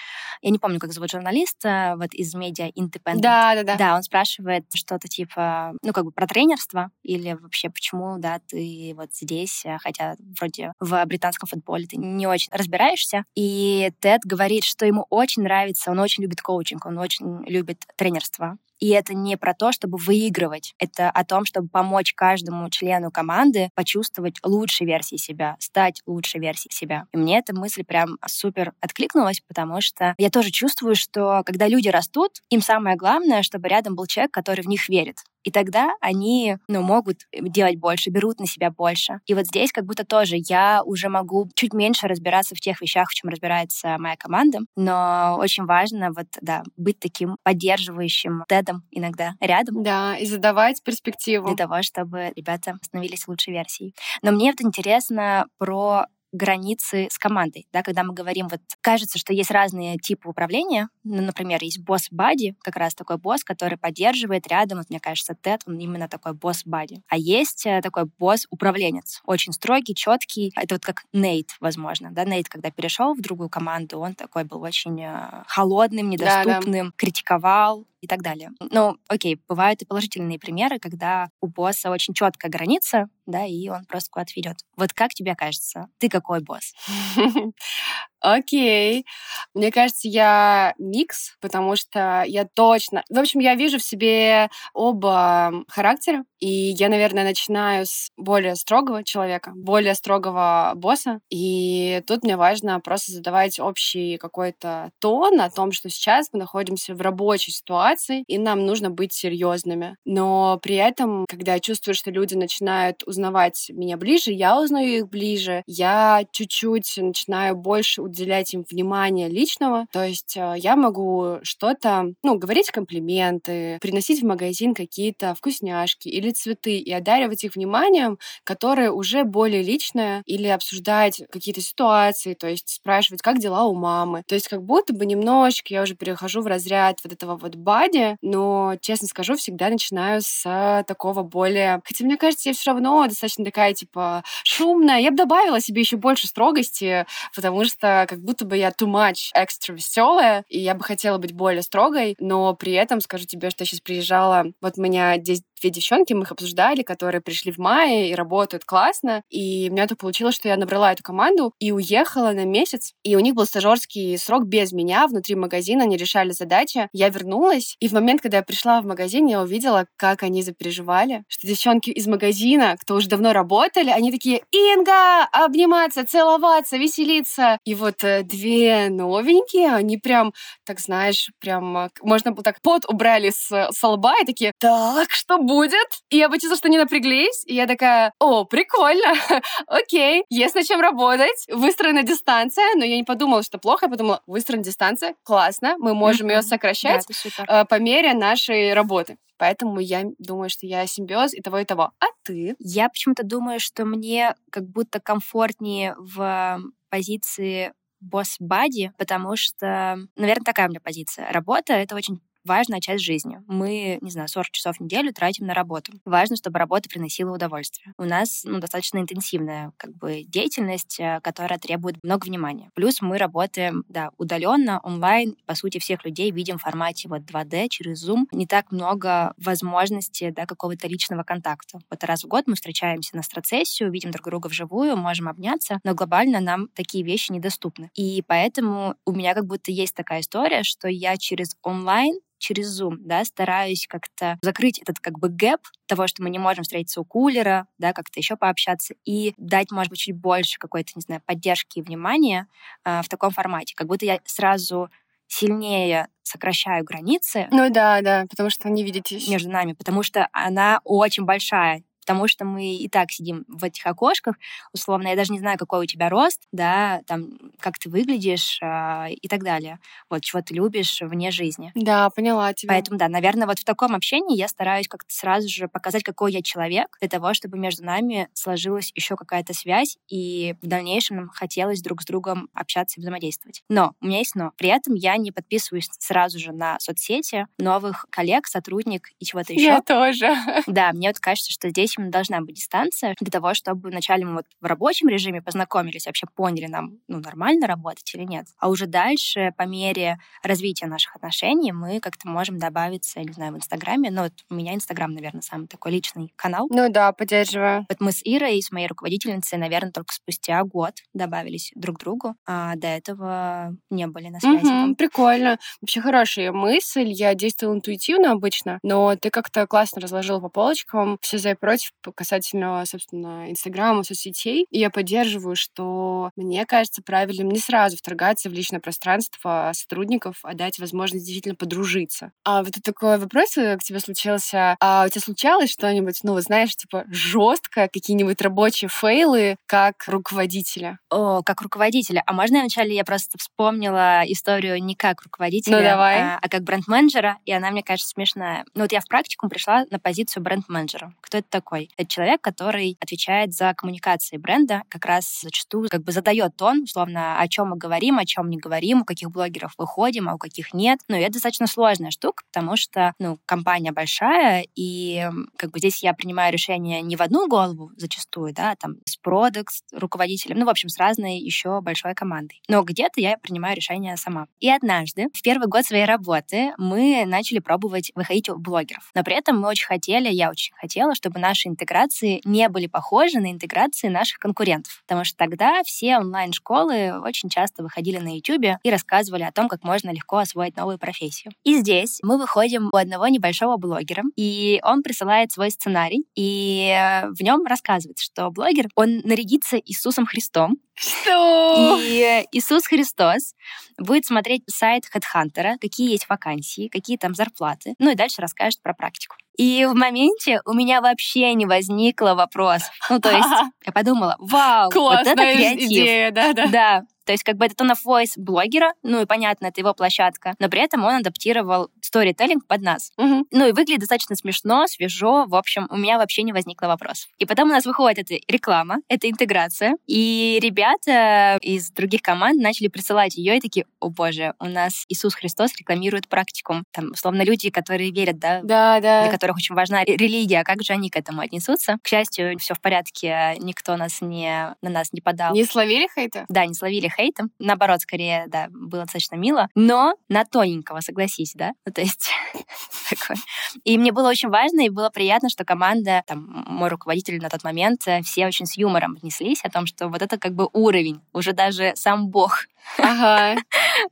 я не помню, как зовут журналиста, вот из медиа медиа Independent. Да, да, да. Да, он спрашивает что-то типа, ну, как бы про тренерство или вообще почему, да, ты вот здесь, а, хотя вроде в британском футболе ты не очень разбираешься. И Тед говорит, что ему очень нравится, он очень любит коучинг, он очень любит тренерство. И это не про то, чтобы выигрывать. Это о том, чтобы помочь каждому члену команды почувствовать лучшей версии себя, стать лучшей версией себя. И мне эта мысль прям супер откликнулась, потому что я тоже чувствую, что когда люди растут, им самое главное, чтобы рядом был человек, который в них верит. И тогда они ну, могут делать больше, берут на себя больше. И вот здесь как будто тоже я уже могу чуть меньше разбираться в тех вещах, в чем разбирается моя команда, но очень важно вот, да, быть таким поддерживающим тедом иногда рядом. Да, и задавать перспективу. Для того, чтобы ребята становились лучшей версией. Но мне вот интересно про границы с командой. Да, когда мы говорим, вот кажется, что есть разные типы управления. Ну, например, есть босс-бади, как раз такой босс, который поддерживает рядом. Вот, мне кажется, Тед, он именно такой босс-бади. А есть э, такой босс-управленец. Очень строгий, четкий. Это вот как Нейт, возможно. Да, Нейт, когда перешел в другую команду, он такой был очень э, холодным, недоступным, да, да. критиковал, и так далее. Ну, окей, бывают и положительные примеры, когда у босса очень четкая граница, да, и он просто куда-то ведет. Вот как тебе кажется, ты какой босс? Окей. Мне кажется, я микс, потому что я точно... В общем, я вижу в себе оба характера, и я, наверное, начинаю с более строгого человека, более строгого босса, и тут мне важно просто задавать общий какой-то тон о том, что сейчас мы находимся в рабочей ситуации, и нам нужно быть серьезными. Но при этом, когда я чувствую, что люди начинают узнавать меня ближе, я узнаю их ближе, я чуть-чуть начинаю больше уделять им внимание личного. То есть э, я могу что-то, ну, говорить комплименты, приносить в магазин какие-то вкусняшки или цветы и одаривать их вниманием, которое уже более личное, или обсуждать какие-то ситуации, то есть спрашивать, как дела у мамы. То есть как будто бы немножечко я уже перехожу в разряд вот этого вот бади, но, честно скажу, всегда начинаю с такого более... Хотя, мне кажется, я все равно достаточно такая, типа, шумная. Я бы добавила себе еще больше строгости, потому что как будто бы я too much экстра веселая, и я бы хотела быть более строгой, но при этом скажу тебе, что я сейчас приезжала, вот у меня здесь две девчонки, мы их обсуждали, которые пришли в мае и работают классно. И у меня так получилось, что я набрала эту команду и уехала на месяц. И у них был стажерский срок без меня. Внутри магазина они решали задачи. Я вернулась, и в момент, когда я пришла в магазин, я увидела, как они запереживали, что девчонки из магазина, кто уже давно работали, они такие, Инга, обниматься, целоваться, веселиться. И вот э, две новенькие, они прям, так знаешь, прям, э, можно было так, пот убрали с, с лба и такие, так, что будет? Будет. И я почувствовала, что они напряглись. И я такая, о, прикольно, окей, есть над чем работать. Выстроена дистанция, но я не подумала, что плохо. Я подумала, выстроена дистанция, классно, мы можем ее сокращать да, э, по мере нашей работы. Поэтому я думаю, что я симбиоз и того, и того. А ты? Я почему-то думаю, что мне как будто комфортнее в позиции босс-бади, потому что, наверное, такая у меня позиция. Работа — это очень важная часть жизни. Мы, не знаю, 40 часов в неделю тратим на работу. Важно, чтобы работа приносила удовольствие. У нас ну, достаточно интенсивная как бы, деятельность, э, которая требует много внимания. Плюс мы работаем да, удаленно, онлайн. По сути, всех людей видим в формате вот 2D через Zoom. Не так много возможностей да, какого-то личного контакта. Вот раз в год мы встречаемся на страцессию, видим друг друга вживую, можем обняться, но глобально нам такие вещи недоступны. И поэтому у меня как будто есть такая история, что я через онлайн через Zoom, да, стараюсь как-то закрыть этот как бы гэп того, что мы не можем встретиться у кулера, да, как-то еще пообщаться и дать, может быть, чуть больше какой-то, не знаю, поддержки и внимания э, в таком формате. Как будто я сразу сильнее сокращаю границы. Ну да, да, потому что не видитесь. Между нами, потому что она очень большая потому что мы и так сидим в этих окошках, условно, я даже не знаю, какой у тебя рост, да, там, как ты выглядишь э, и так далее. Вот, чего ты любишь вне жизни. Да, поняла тебя. Поэтому, да, наверное, вот в таком общении я стараюсь как-то сразу же показать, какой я человек, для того, чтобы между нами сложилась еще какая-то связь, и в дальнейшем нам хотелось друг с другом общаться и взаимодействовать. Но, у меня есть но. При этом я не подписываюсь сразу же на соцсети новых коллег, сотрудник и чего-то еще. Я тоже. Да, мне вот кажется, что здесь именно должна быть дистанция для того, чтобы вначале мы вот в рабочем режиме познакомились, вообще поняли, нам ну, нормально работать или нет. А уже дальше, по мере развития наших отношений, мы как-то можем добавиться, не знаю, в Инстаграме. Ну, вот у меня Инстаграм, наверное, самый такой личный канал. Ну да, поддерживаю. Вот мы с Ирой, с моей руководительницей, наверное, только спустя год добавились друг к другу, а до этого не были на связи. Угу, прикольно. Вообще хорошая мысль. Я действую интуитивно обычно, но ты как-то классно разложила по полочкам все за и против против касательно, собственно, Инстаграма, соцсетей. И я поддерживаю, что мне кажется правильным не сразу вторгаться в личное пространство сотрудников, а дать возможность действительно подружиться. А вот такой вопрос э, к тебе случился. А у тебя случалось что-нибудь, ну, знаешь, типа жестко, какие-нибудь рабочие фейлы как руководителя? О, как руководителя. А можно я вначале я просто вспомнила историю не как руководителя, ну, давай. А, а как бренд-менеджера, и она, мне кажется, смешная. Ну, вот я в практикум пришла на позицию бренд-менеджера. Кто это такой? Такой. Это человек, который отвечает за коммуникации бренда, как раз зачастую как бы задает тон, условно, о чем мы говорим, о чем не говорим, у каких блогеров выходим, а у каких нет. Ну, и это достаточно сложная штука, потому что, ну, компания большая, и как бы здесь я принимаю решение не в одну голову зачастую, да, там с продукт, руководителем, ну, в общем, с разной еще большой командой. Но где-то я принимаю решение сама. И однажды, в первый год своей работы, мы начали пробовать выходить у блогеров. Но при этом мы очень хотели, я очень хотела, чтобы наши наши интеграции не были похожи на интеграции наших конкурентов. Потому что тогда все онлайн-школы очень часто выходили на YouTube и рассказывали о том, как можно легко освоить новую профессию. И здесь мы выходим у одного небольшого блогера, и он присылает свой сценарий, и в нем рассказывает, что блогер, он нарядится Иисусом Христом, что? И Иисус Христос будет смотреть сайт HeadHunter, какие есть вакансии, какие там зарплаты, ну и дальше расскажет про практику. И в моменте у меня вообще не возникло вопросов. Ну, то есть я подумала, вау, Классная вот это креатив. идея, да, да. Да, то есть как бы это tone of voice блогера, ну и понятно, это его площадка, но при этом он адаптировал сторителлинг под нас. Угу. Ну и выглядит достаточно смешно, свежо, в общем, у меня вообще не возникло вопросов. И потом у нас выходит эта реклама, эта интеграция, и ребята из других команд начали присылать ее и такие, о боже, у нас Иисус Христос рекламирует практикум. Там, условно, люди, которые верят, да, да, да. для которых очень важна религия, а как же они к этому отнесутся? К счастью, все в порядке, никто нас не, на нас не подал. Не словили хейта? Да, не словили хейтом. Наоборот, скорее, да, было достаточно мило. Но на тоненького, согласись, да? Ну, то есть такое. И мне было очень важно, и было приятно, что команда, там, мой руководитель на тот момент, э, все очень с юмором отнеслись о том, что вот это как бы уровень. Уже даже сам Бог ага.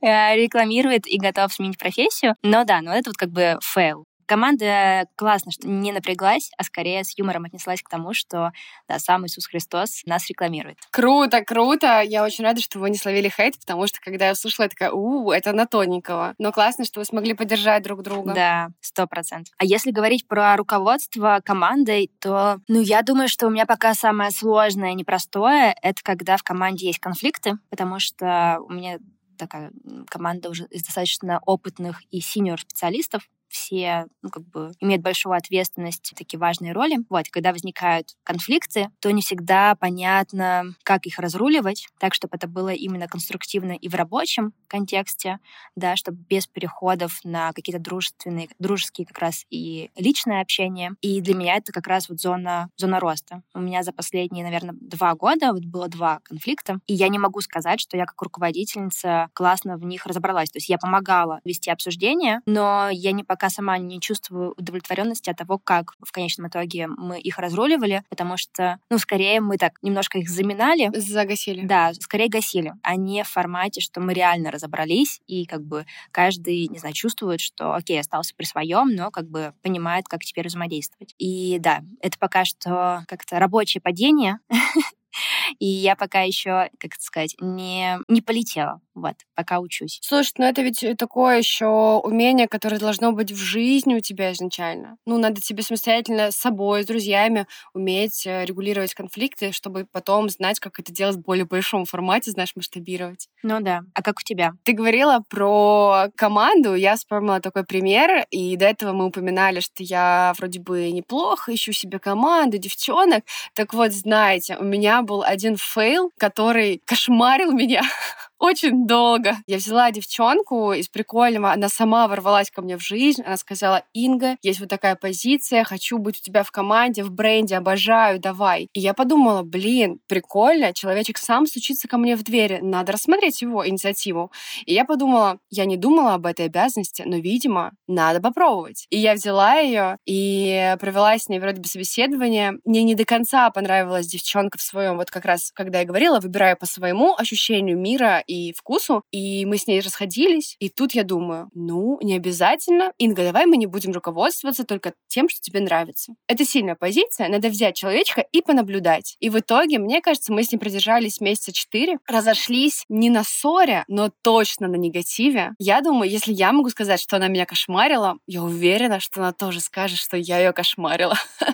Рекламирует и готов сменить профессию. Но да, но это вот как бы фейл. Команда классно, что не напряглась, а скорее с юмором отнеслась к тому, что да, сам Иисус Христос нас рекламирует. Круто, круто. Я очень рада, что вы не словили хейт, потому что когда я услышала, я такая, у, это на тоненького. Но классно, что вы смогли поддержать друг друга. Да, сто процентов. А если говорить про руководство командой, то, ну, я думаю, что у меня пока самое сложное, непростое, это когда в команде есть конфликты, потому что у меня такая команда уже из достаточно опытных и синьор специалистов, все, ну, как бы, имеют большую ответственность, такие важные роли. Вот, когда возникают конфликты, то не всегда понятно, как их разруливать, так, чтобы это было именно конструктивно и в рабочем контексте, да, чтобы без переходов на какие-то дружественные, дружеские как раз и личное общение. И для меня это как раз вот зона, зона роста. У меня за последние, наверное, два года вот было два конфликта, и я не могу сказать, что я как руководительница классно в них разобралась. То есть я помогала вести обсуждение, но я не пока сама не чувствую удовлетворенности от того, как в конечном итоге мы их разруливали, потому что, ну, скорее мы так немножко их заминали. Загасили. Да, скорее гасили, а не в формате, что мы реально разобрались, и как бы каждый, не знаю, чувствует, что, окей, остался при своем, но как бы понимает, как теперь взаимодействовать. И да, это пока что как-то рабочее падение, и я пока еще, как это сказать, не, не полетела. Вот, пока учусь. Слушай, ну это ведь такое еще умение, которое должно быть в жизни у тебя изначально. Ну, надо тебе самостоятельно с собой, с друзьями уметь э, регулировать конфликты, чтобы потом знать, как это делать в более большом формате, знаешь, масштабировать. Ну да. А как у тебя? Ты говорила про команду, я вспомнила такой пример, и до этого мы упоминали, что я вроде бы неплохо ищу себе команду, девчонок. Так вот, знаете, у меня был один фейл, который кошмарил меня очень долго. Я взяла девчонку из прикольного, она сама ворвалась ко мне в жизнь, она сказала, Инга, есть вот такая позиция, хочу быть у тебя в команде, в бренде, обожаю, давай. И я подумала, блин, прикольно, человечек сам стучится ко мне в двери, надо рассмотреть его инициативу. И я подумала, я не думала об этой обязанности, но, видимо, надо попробовать. И я взяла ее и провела с ней вроде бы собеседование. Мне не до конца понравилась девчонка в своем, вот как раз, когда я говорила, выбираю по своему ощущению мира и вкусу, и мы с ней расходились. И тут я думаю, ну, не обязательно. Инга, давай мы не будем руководствоваться только тем, что тебе нравится. Это сильная позиция, надо взять человечка и понаблюдать. И в итоге, мне кажется, мы с ней продержались месяца четыре, разошлись не на ссоре, но точно на негативе. Я думаю, если я могу сказать, что она меня кошмарила, я уверена, что она тоже скажет, что я ее кошмарила.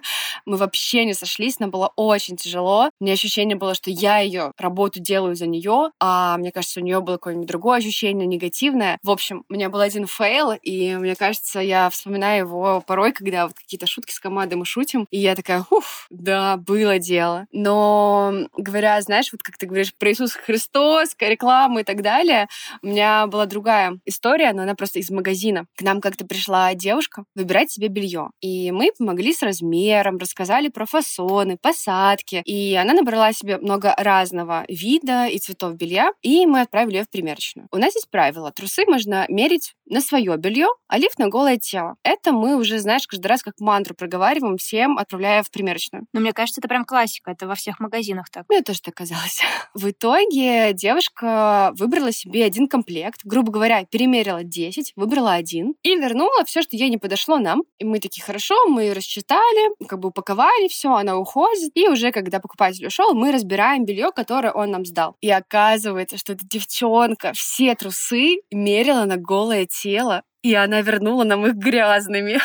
Мы вообще не сошлись, нам было очень тяжело. У меня ощущение было, что я ее работу делаю за нее, а мне кажется, у нее было какое-нибудь другое ощущение, негативное. В общем, у меня был один фейл, и мне кажется, я вспоминаю его порой, когда вот какие-то шутки с командой мы шутим, и я такая, уф, да, было дело. Но говоря, знаешь, вот как ты говоришь про Иисуса Христос, рекламу и так далее, у меня была другая история, но она просто из магазина. К нам как-то пришла девушка выбирать себе белье, и мы помогли с размером, рассказали про фасоны, посадки, и она набрала себе много разного вида и цветов белья, и мы отправили ее в примерочную. У нас есть правило. Трусы можно мерить на свое белье, а лифт на голое тело. Это мы уже, знаешь, каждый раз как мантру проговариваем всем, отправляя в примерочную. Но мне кажется, это прям классика. Это во всех магазинах так. Мне тоже так казалось. В итоге девушка выбрала себе один комплект, грубо говоря, перемерила 10, выбрала один и вернула все, что ей не подошло нам. И мы такие, хорошо, мы ее рассчитали, как бы упаковали все, она уходит. И уже когда покупатель ушел, мы разбираем белье, которое он нам сдал. И оказывается, что эта девчонка все трусы мерила на голое тело, и она вернула нам их грязными.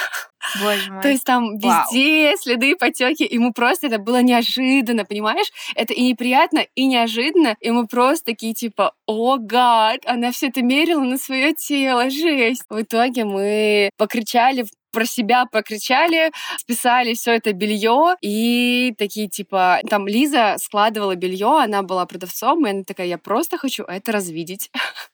Боже мой. То есть там везде Вау. следы, потеки, мы просто, это было неожиданно, понимаешь? Это и неприятно, и неожиданно, и мы просто такие типа, о, гад, она все это мерила на свое тело, жесть. В итоге мы покричали про себя прокричали, списали все это белье и такие типа там Лиза складывала белье, она была продавцом, и она такая, я просто хочу это развидеть.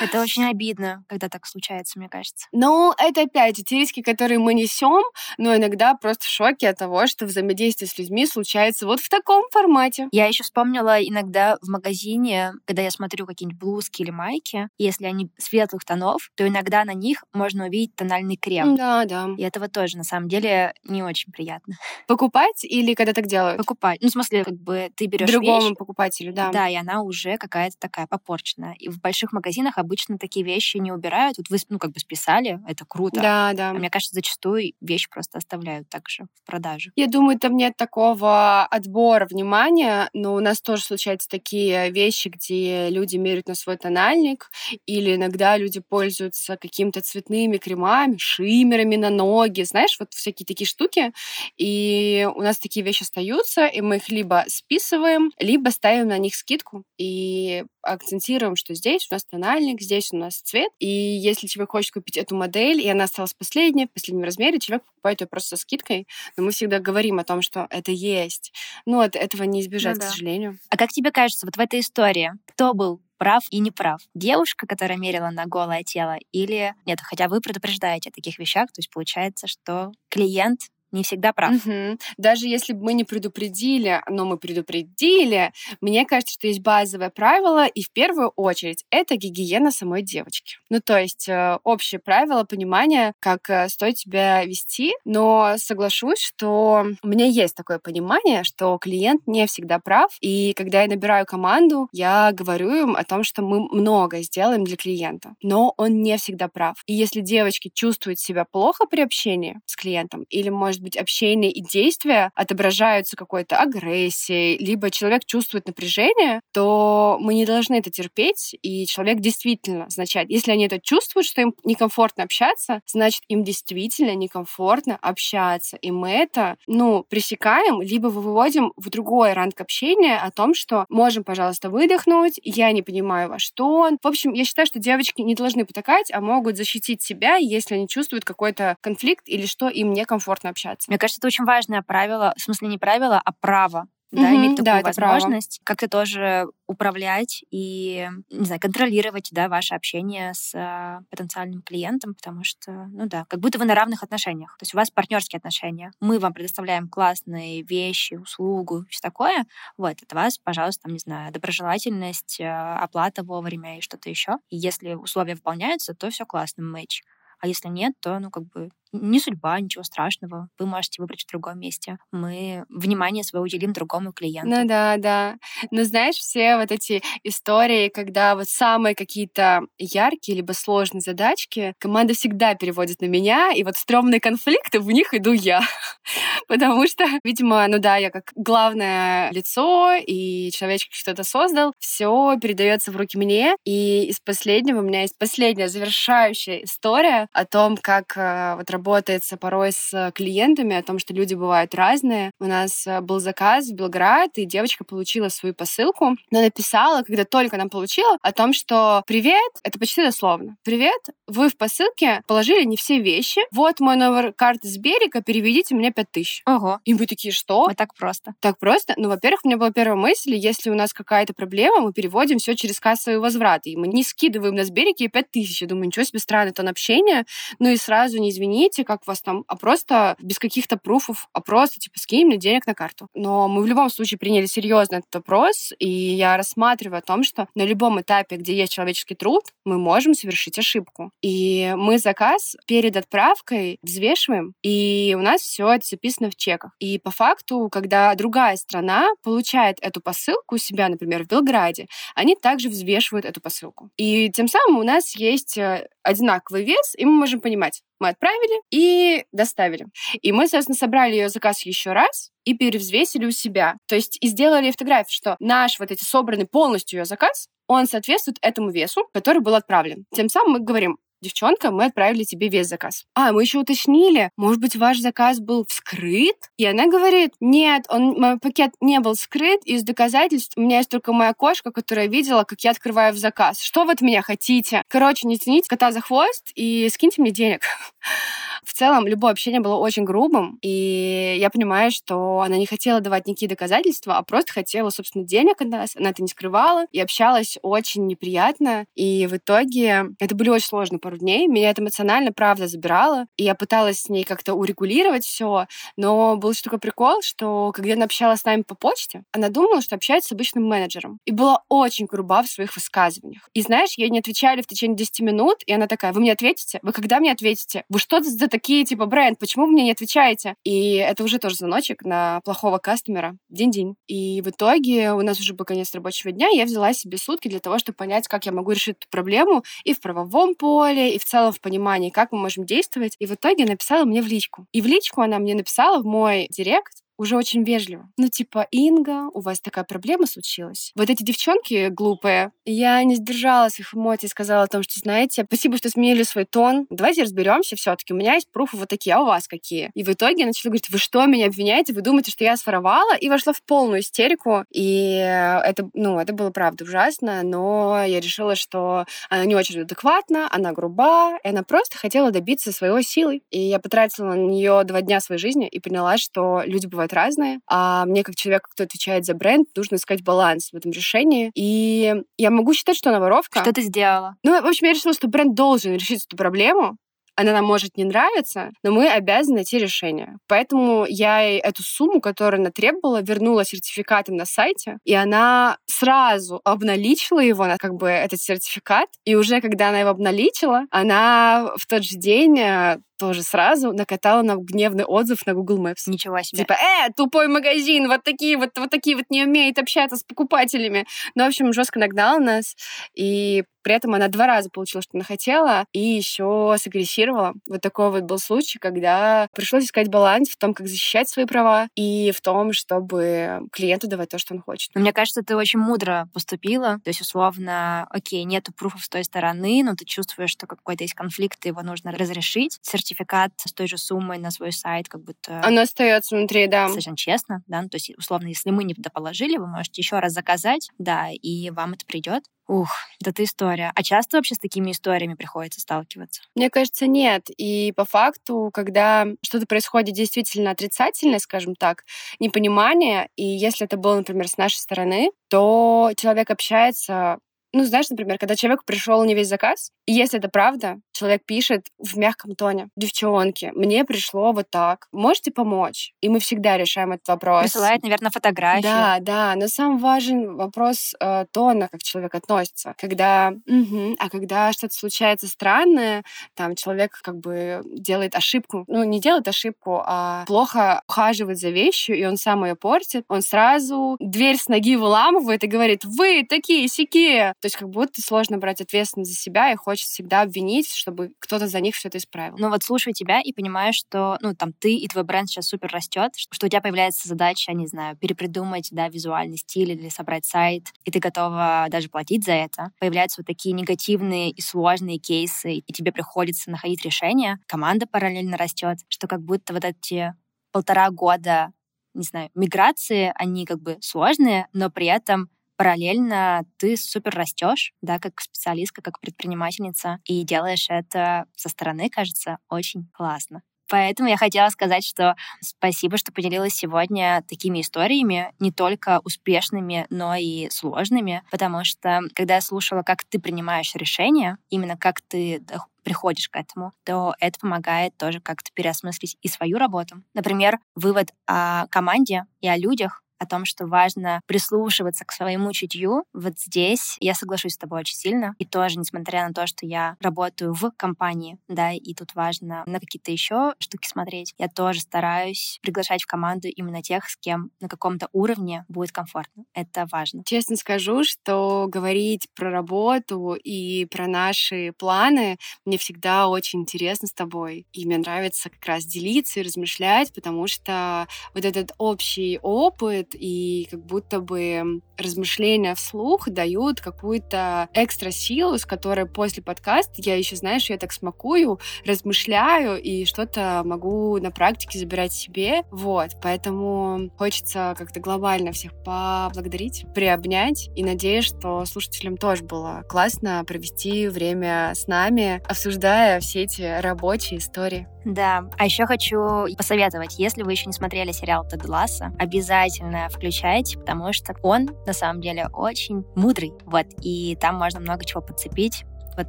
Это очень обидно, когда так случается, мне кажется. Ну, это опять те риски, которые мы несем, но иногда просто в шоке от того, что взаимодействие с людьми случается вот в таком формате. Я еще вспомнила иногда в магазине, когда я смотрю какие-нибудь блузки или майки, если они светлых тонов, то иногда на них можно увидеть тональный крем. Да, да. И этого тоже, на самом деле, не очень приятно. Покупать или когда так делают? Покупать. Ну, в смысле, как бы ты берешь Другому вещь, покупателю, да. Да, и она уже какая-то такая попорченная. И в больших магазинах обычно такие вещи не убирают. Вот вы, ну, как бы списали, это круто. Да, да. А мне кажется, зачастую вещи просто оставляют также в продаже. Я думаю, там нет такого отбора внимания, но у нас тоже случаются такие вещи, где люди меряют на свой тональник, или иногда люди пользуются какими-то цветными кремами, шиммерами на ноги, знаешь, вот всякие такие штуки. И у нас такие вещи остаются, и мы их либо списываем, либо ставим на них скидку и акцентируем, что здесь у нас тональник, здесь у нас цвет. И если человек хочет купить эту модель, и она осталась последняя, в последнем размере, человек покупает ее просто со скидкой. Но мы всегда говорим о том, что это есть. Ну, от этого не избежать, ну, да. к сожалению. А как тебе кажется, вот в этой истории кто был прав и не прав. Девушка, которая мерила на голое тело, или нет, хотя вы предупреждаете о таких вещах, то есть получается, что клиент не всегда прав. Угу. Даже если бы мы не предупредили, но мы предупредили, мне кажется, что есть базовое правило, и в первую очередь это гигиена самой девочки. Ну, то есть э, общее правило понимания, как э, стоит себя вести, но соглашусь, что у меня есть такое понимание, что клиент не всегда прав, и когда я набираю команду, я говорю им о том, что мы много сделаем для клиента, но он не всегда прав. И если девочки чувствуют себя плохо при общении с клиентом, или, может быть, общение и действия отображаются какой-то агрессией, либо человек чувствует напряжение, то мы не должны это терпеть, и человек действительно означает, если они это чувствуют, что им некомфортно общаться, значит, им действительно некомфортно общаться. И мы это, ну, пресекаем, либо выводим в другой ранг общения о том, что можем, пожалуйста, выдохнуть, я не понимаю, во что он. В общем, я считаю, что девочки не должны потакать, а могут защитить себя, если они чувствуют какой-то конфликт или что им некомфортно общаться общаться. Мне кажется, это очень важное правило, в смысле не правило, а право да, mm-hmm, иметь такую да, возможность как-то тоже управлять и, не знаю, контролировать, да, ваше общение с э, потенциальным клиентом, потому что, ну да, как будто вы на равных отношениях. То есть у вас партнерские отношения. Мы вам предоставляем классные вещи, услугу, все такое. Вот, от вас, пожалуйста, там, не знаю, доброжелательность, э, оплата вовремя и что-то еще. И если условия выполняются, то все классно, матч. А если нет, то, ну, как бы не судьба, ничего страшного. Вы можете выбрать в другом месте. Мы внимание свое уделим другому клиенту. Ну да, да. Но знаешь, все вот эти истории, когда вот самые какие-то яркие либо сложные задачки, команда всегда переводит на меня, и вот стрёмные конфликты, в них иду я. Потому что, видимо, ну да, я как главное лицо, и человечек что-то создал, все передается в руки мне. И из последнего у меня есть последняя завершающая история о том, как э, вот работать работается порой с клиентами, о том, что люди бывают разные. У нас э, был заказ в Белград, и девочка получила свою посылку, но написала, когда только она получила, о том, что «Привет», это почти дословно, «Привет, вы в посылке положили не все вещи, вот мой номер карты с берега, переведите мне 5000». Ого. И мы такие, что? Вот так просто. Так просто? Ну, во-первых, у меня была первая мысль, если у нас какая-то проблема, мы переводим все через кассовый возврат, и мы не скидываем на с берега и 5000. Я думаю, ничего себе, странное тон общения. Ну и сразу не извините, знаете, как вас там, а просто без каких-то пруфов, а просто, типа, скинь мне денег на карту. Но мы в любом случае приняли серьезно этот вопрос, и я рассматриваю о том, что на любом этапе, где есть человеческий труд, мы можем совершить ошибку. И мы заказ перед отправкой взвешиваем, и у нас все это записано в чеках. И по факту, когда другая страна получает эту посылку у себя, например, в Белграде, они также взвешивают эту посылку. И тем самым у нас есть э, одинаковый вес, и мы можем понимать, мы отправили и доставили. И мы, соответственно, собрали ее заказ еще раз и перевзвесили у себя. То есть и сделали фотографию, что наш вот эти собранный полностью ее заказ, он соответствует этому весу, который был отправлен. Тем самым мы говорим, девчонка, мы отправили тебе весь заказ. А, мы еще уточнили, может быть, ваш заказ был вскрыт? И она говорит, нет, он, мой пакет не был вскрыт, из доказательств у меня есть только моя кошка, которая видела, как я открываю в заказ. Что вы от меня хотите? Короче, не тяните кота за хвост и скиньте мне денег. В целом, любое общение было очень грубым, и я понимаю, что она не хотела давать никакие доказательства, а просто хотела, собственно, денег от нас. Она это не скрывала и общалась очень неприятно. И в итоге это были очень сложные пару дней. Меня это эмоционально, правда, забирало. И я пыталась с ней как-то урегулировать все. Но был еще такой прикол, что когда она общалась с нами по почте, она думала, что общается с обычным менеджером. И была очень груба в своих высказываниях. И знаешь, ей не отвечали в течение 10 минут, и она такая, вы мне ответите? Вы когда мне ответите? Вы что за такие, типа, бренд? Почему вы мне не отвечаете? И это уже тоже звоночек на плохого кастомера. День-день. И в итоге у нас уже был конец рабочего дня, я взяла себе сутки для того, чтобы понять, как я могу решить эту проблему и в правовом поле, и в целом в понимании, как мы можем действовать. И в итоге написала мне в личку. И в личку она мне написала в мой директ, уже очень вежливо. Ну, типа, Инга, у вас такая проблема случилась. Вот эти девчонки глупые, я не сдержала своих эмоций, сказала о том, что, знаете, спасибо, что сменили свой тон. Давайте разберемся все-таки. У меня есть пруфы вот такие, а у вас какие? И в итоге я начала говорить, вы что, меня обвиняете? Вы думаете, что я своровала? И вошла в полную истерику. И это, ну, это было правда ужасно, но я решила, что она не очень адекватна, она груба, и она просто хотела добиться своего силы. И я потратила на нее два дня своей жизни и поняла, что люди бывают разные, а мне как человеку, кто отвечает за бренд, нужно искать баланс в этом решении. И я могу считать, что она воровка. Что ты сделала? Ну, в общем, я решила, что бренд должен решить эту проблему, она нам может не нравиться, но мы обязаны найти решение. Поэтому я ей эту сумму, которую она требовала, вернула сертификатом на сайте, и она сразу обналичила его, как бы этот сертификат, и уже когда она его обналичила, она в тот же день э, тоже сразу накатала нам гневный отзыв на Google Maps. Ничего себе. Типа, э, тупой магазин, вот такие вот, вот такие вот не умеет общаться с покупателями. Ну, в общем, жестко нагнала нас, и при этом она два раза получила, что она хотела, и еще сагрессировала. Вот такой вот был случай, когда пришлось искать баланс в том, как защищать свои права, и в том, чтобы клиенту давать то, что он хочет. Мне кажется, ты очень мудро поступила. То есть, условно, окей, нету пруфов с той стороны, но ты чувствуешь, что какой-то есть конфликт, его нужно разрешить сертификат с той же суммой на свой сайт, как будто... Оно остается внутри, да. Совершенно честно, да. Ну, то есть, условно, если мы не доположили, вы можете еще раз заказать, да, и вам это придет. Ух, да ты история. А часто вообще с такими историями приходится сталкиваться? Мне кажется, нет. И по факту, когда что-то происходит действительно отрицательное, скажем так, непонимание, и если это было, например, с нашей стороны, то человек общается ну, знаешь, например, когда человек пришел не весь заказ, и если это правда, человек пишет в мягком тоне. Девчонки, мне пришло вот так. Можете помочь? И мы всегда решаем этот вопрос. Присылает, наверное, фотографии. Да, да. Но сам важен вопрос э, тона, как человек относится. Когда, угу, а когда что-то случается странное, там человек как бы делает ошибку. Ну, не делает ошибку, а плохо ухаживает за вещью, и он сам ее портит. Он сразу дверь с ноги выламывает и говорит, вы такие сякие. То есть как будто сложно брать ответственность за себя, и хочется всегда обвинить, чтобы кто-то за них все это исправил. Ну вот слушаю тебя и понимаю, что ну там ты и твой бренд сейчас супер растет, что у тебя появляется задача, не знаю, перепридумать, да, визуальный стиль или собрать сайт, и ты готова даже платить за это. Появляются вот такие негативные и сложные кейсы, и тебе приходится находить решение. Команда параллельно растет, что как будто вот эти полтора года не знаю, миграции, они как бы сложные, но при этом параллельно ты супер растешь, да, как специалистка, как предпринимательница, и делаешь это со стороны, кажется, очень классно. Поэтому я хотела сказать, что спасибо, что поделилась сегодня такими историями, не только успешными, но и сложными, потому что когда я слушала, как ты принимаешь решения, именно как ты приходишь к этому, то это помогает тоже как-то переосмыслить и свою работу. Например, вывод о команде и о людях о том, что важно прислушиваться к своему чутью, вот здесь я соглашусь с тобой очень сильно. И тоже, несмотря на то, что я работаю в компании, да, и тут важно на какие-то еще штуки смотреть, я тоже стараюсь приглашать в команду именно тех, с кем на каком-то уровне будет комфортно. Это важно. Честно скажу, что говорить про работу и про наши планы мне всегда очень интересно с тобой. И мне нравится как раз делиться и размышлять, потому что вот этот общий опыт и как будто бы размышления вслух дают какую-то экстра силу, с которой после подкаста я еще, знаешь, я так смакую, размышляю и что-то могу на практике забирать себе. Вот, поэтому хочется как-то глобально всех поблагодарить, приобнять и надеюсь, что слушателям тоже было классно провести время с нами, обсуждая все эти рабочие истории. Да, а еще хочу посоветовать, если вы еще не смотрели сериал Тед Ласса, обязательно включайте, потому что он на самом деле очень мудрый, вот, и там можно много чего подцепить вот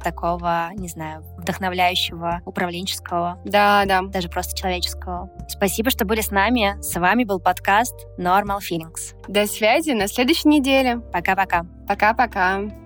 такого, не знаю, вдохновляющего, управленческого. Да, да. Даже просто человеческого. Спасибо, что были с нами. С вами был подкаст Normal Feelings. До связи на следующей неделе. Пока-пока. Пока-пока.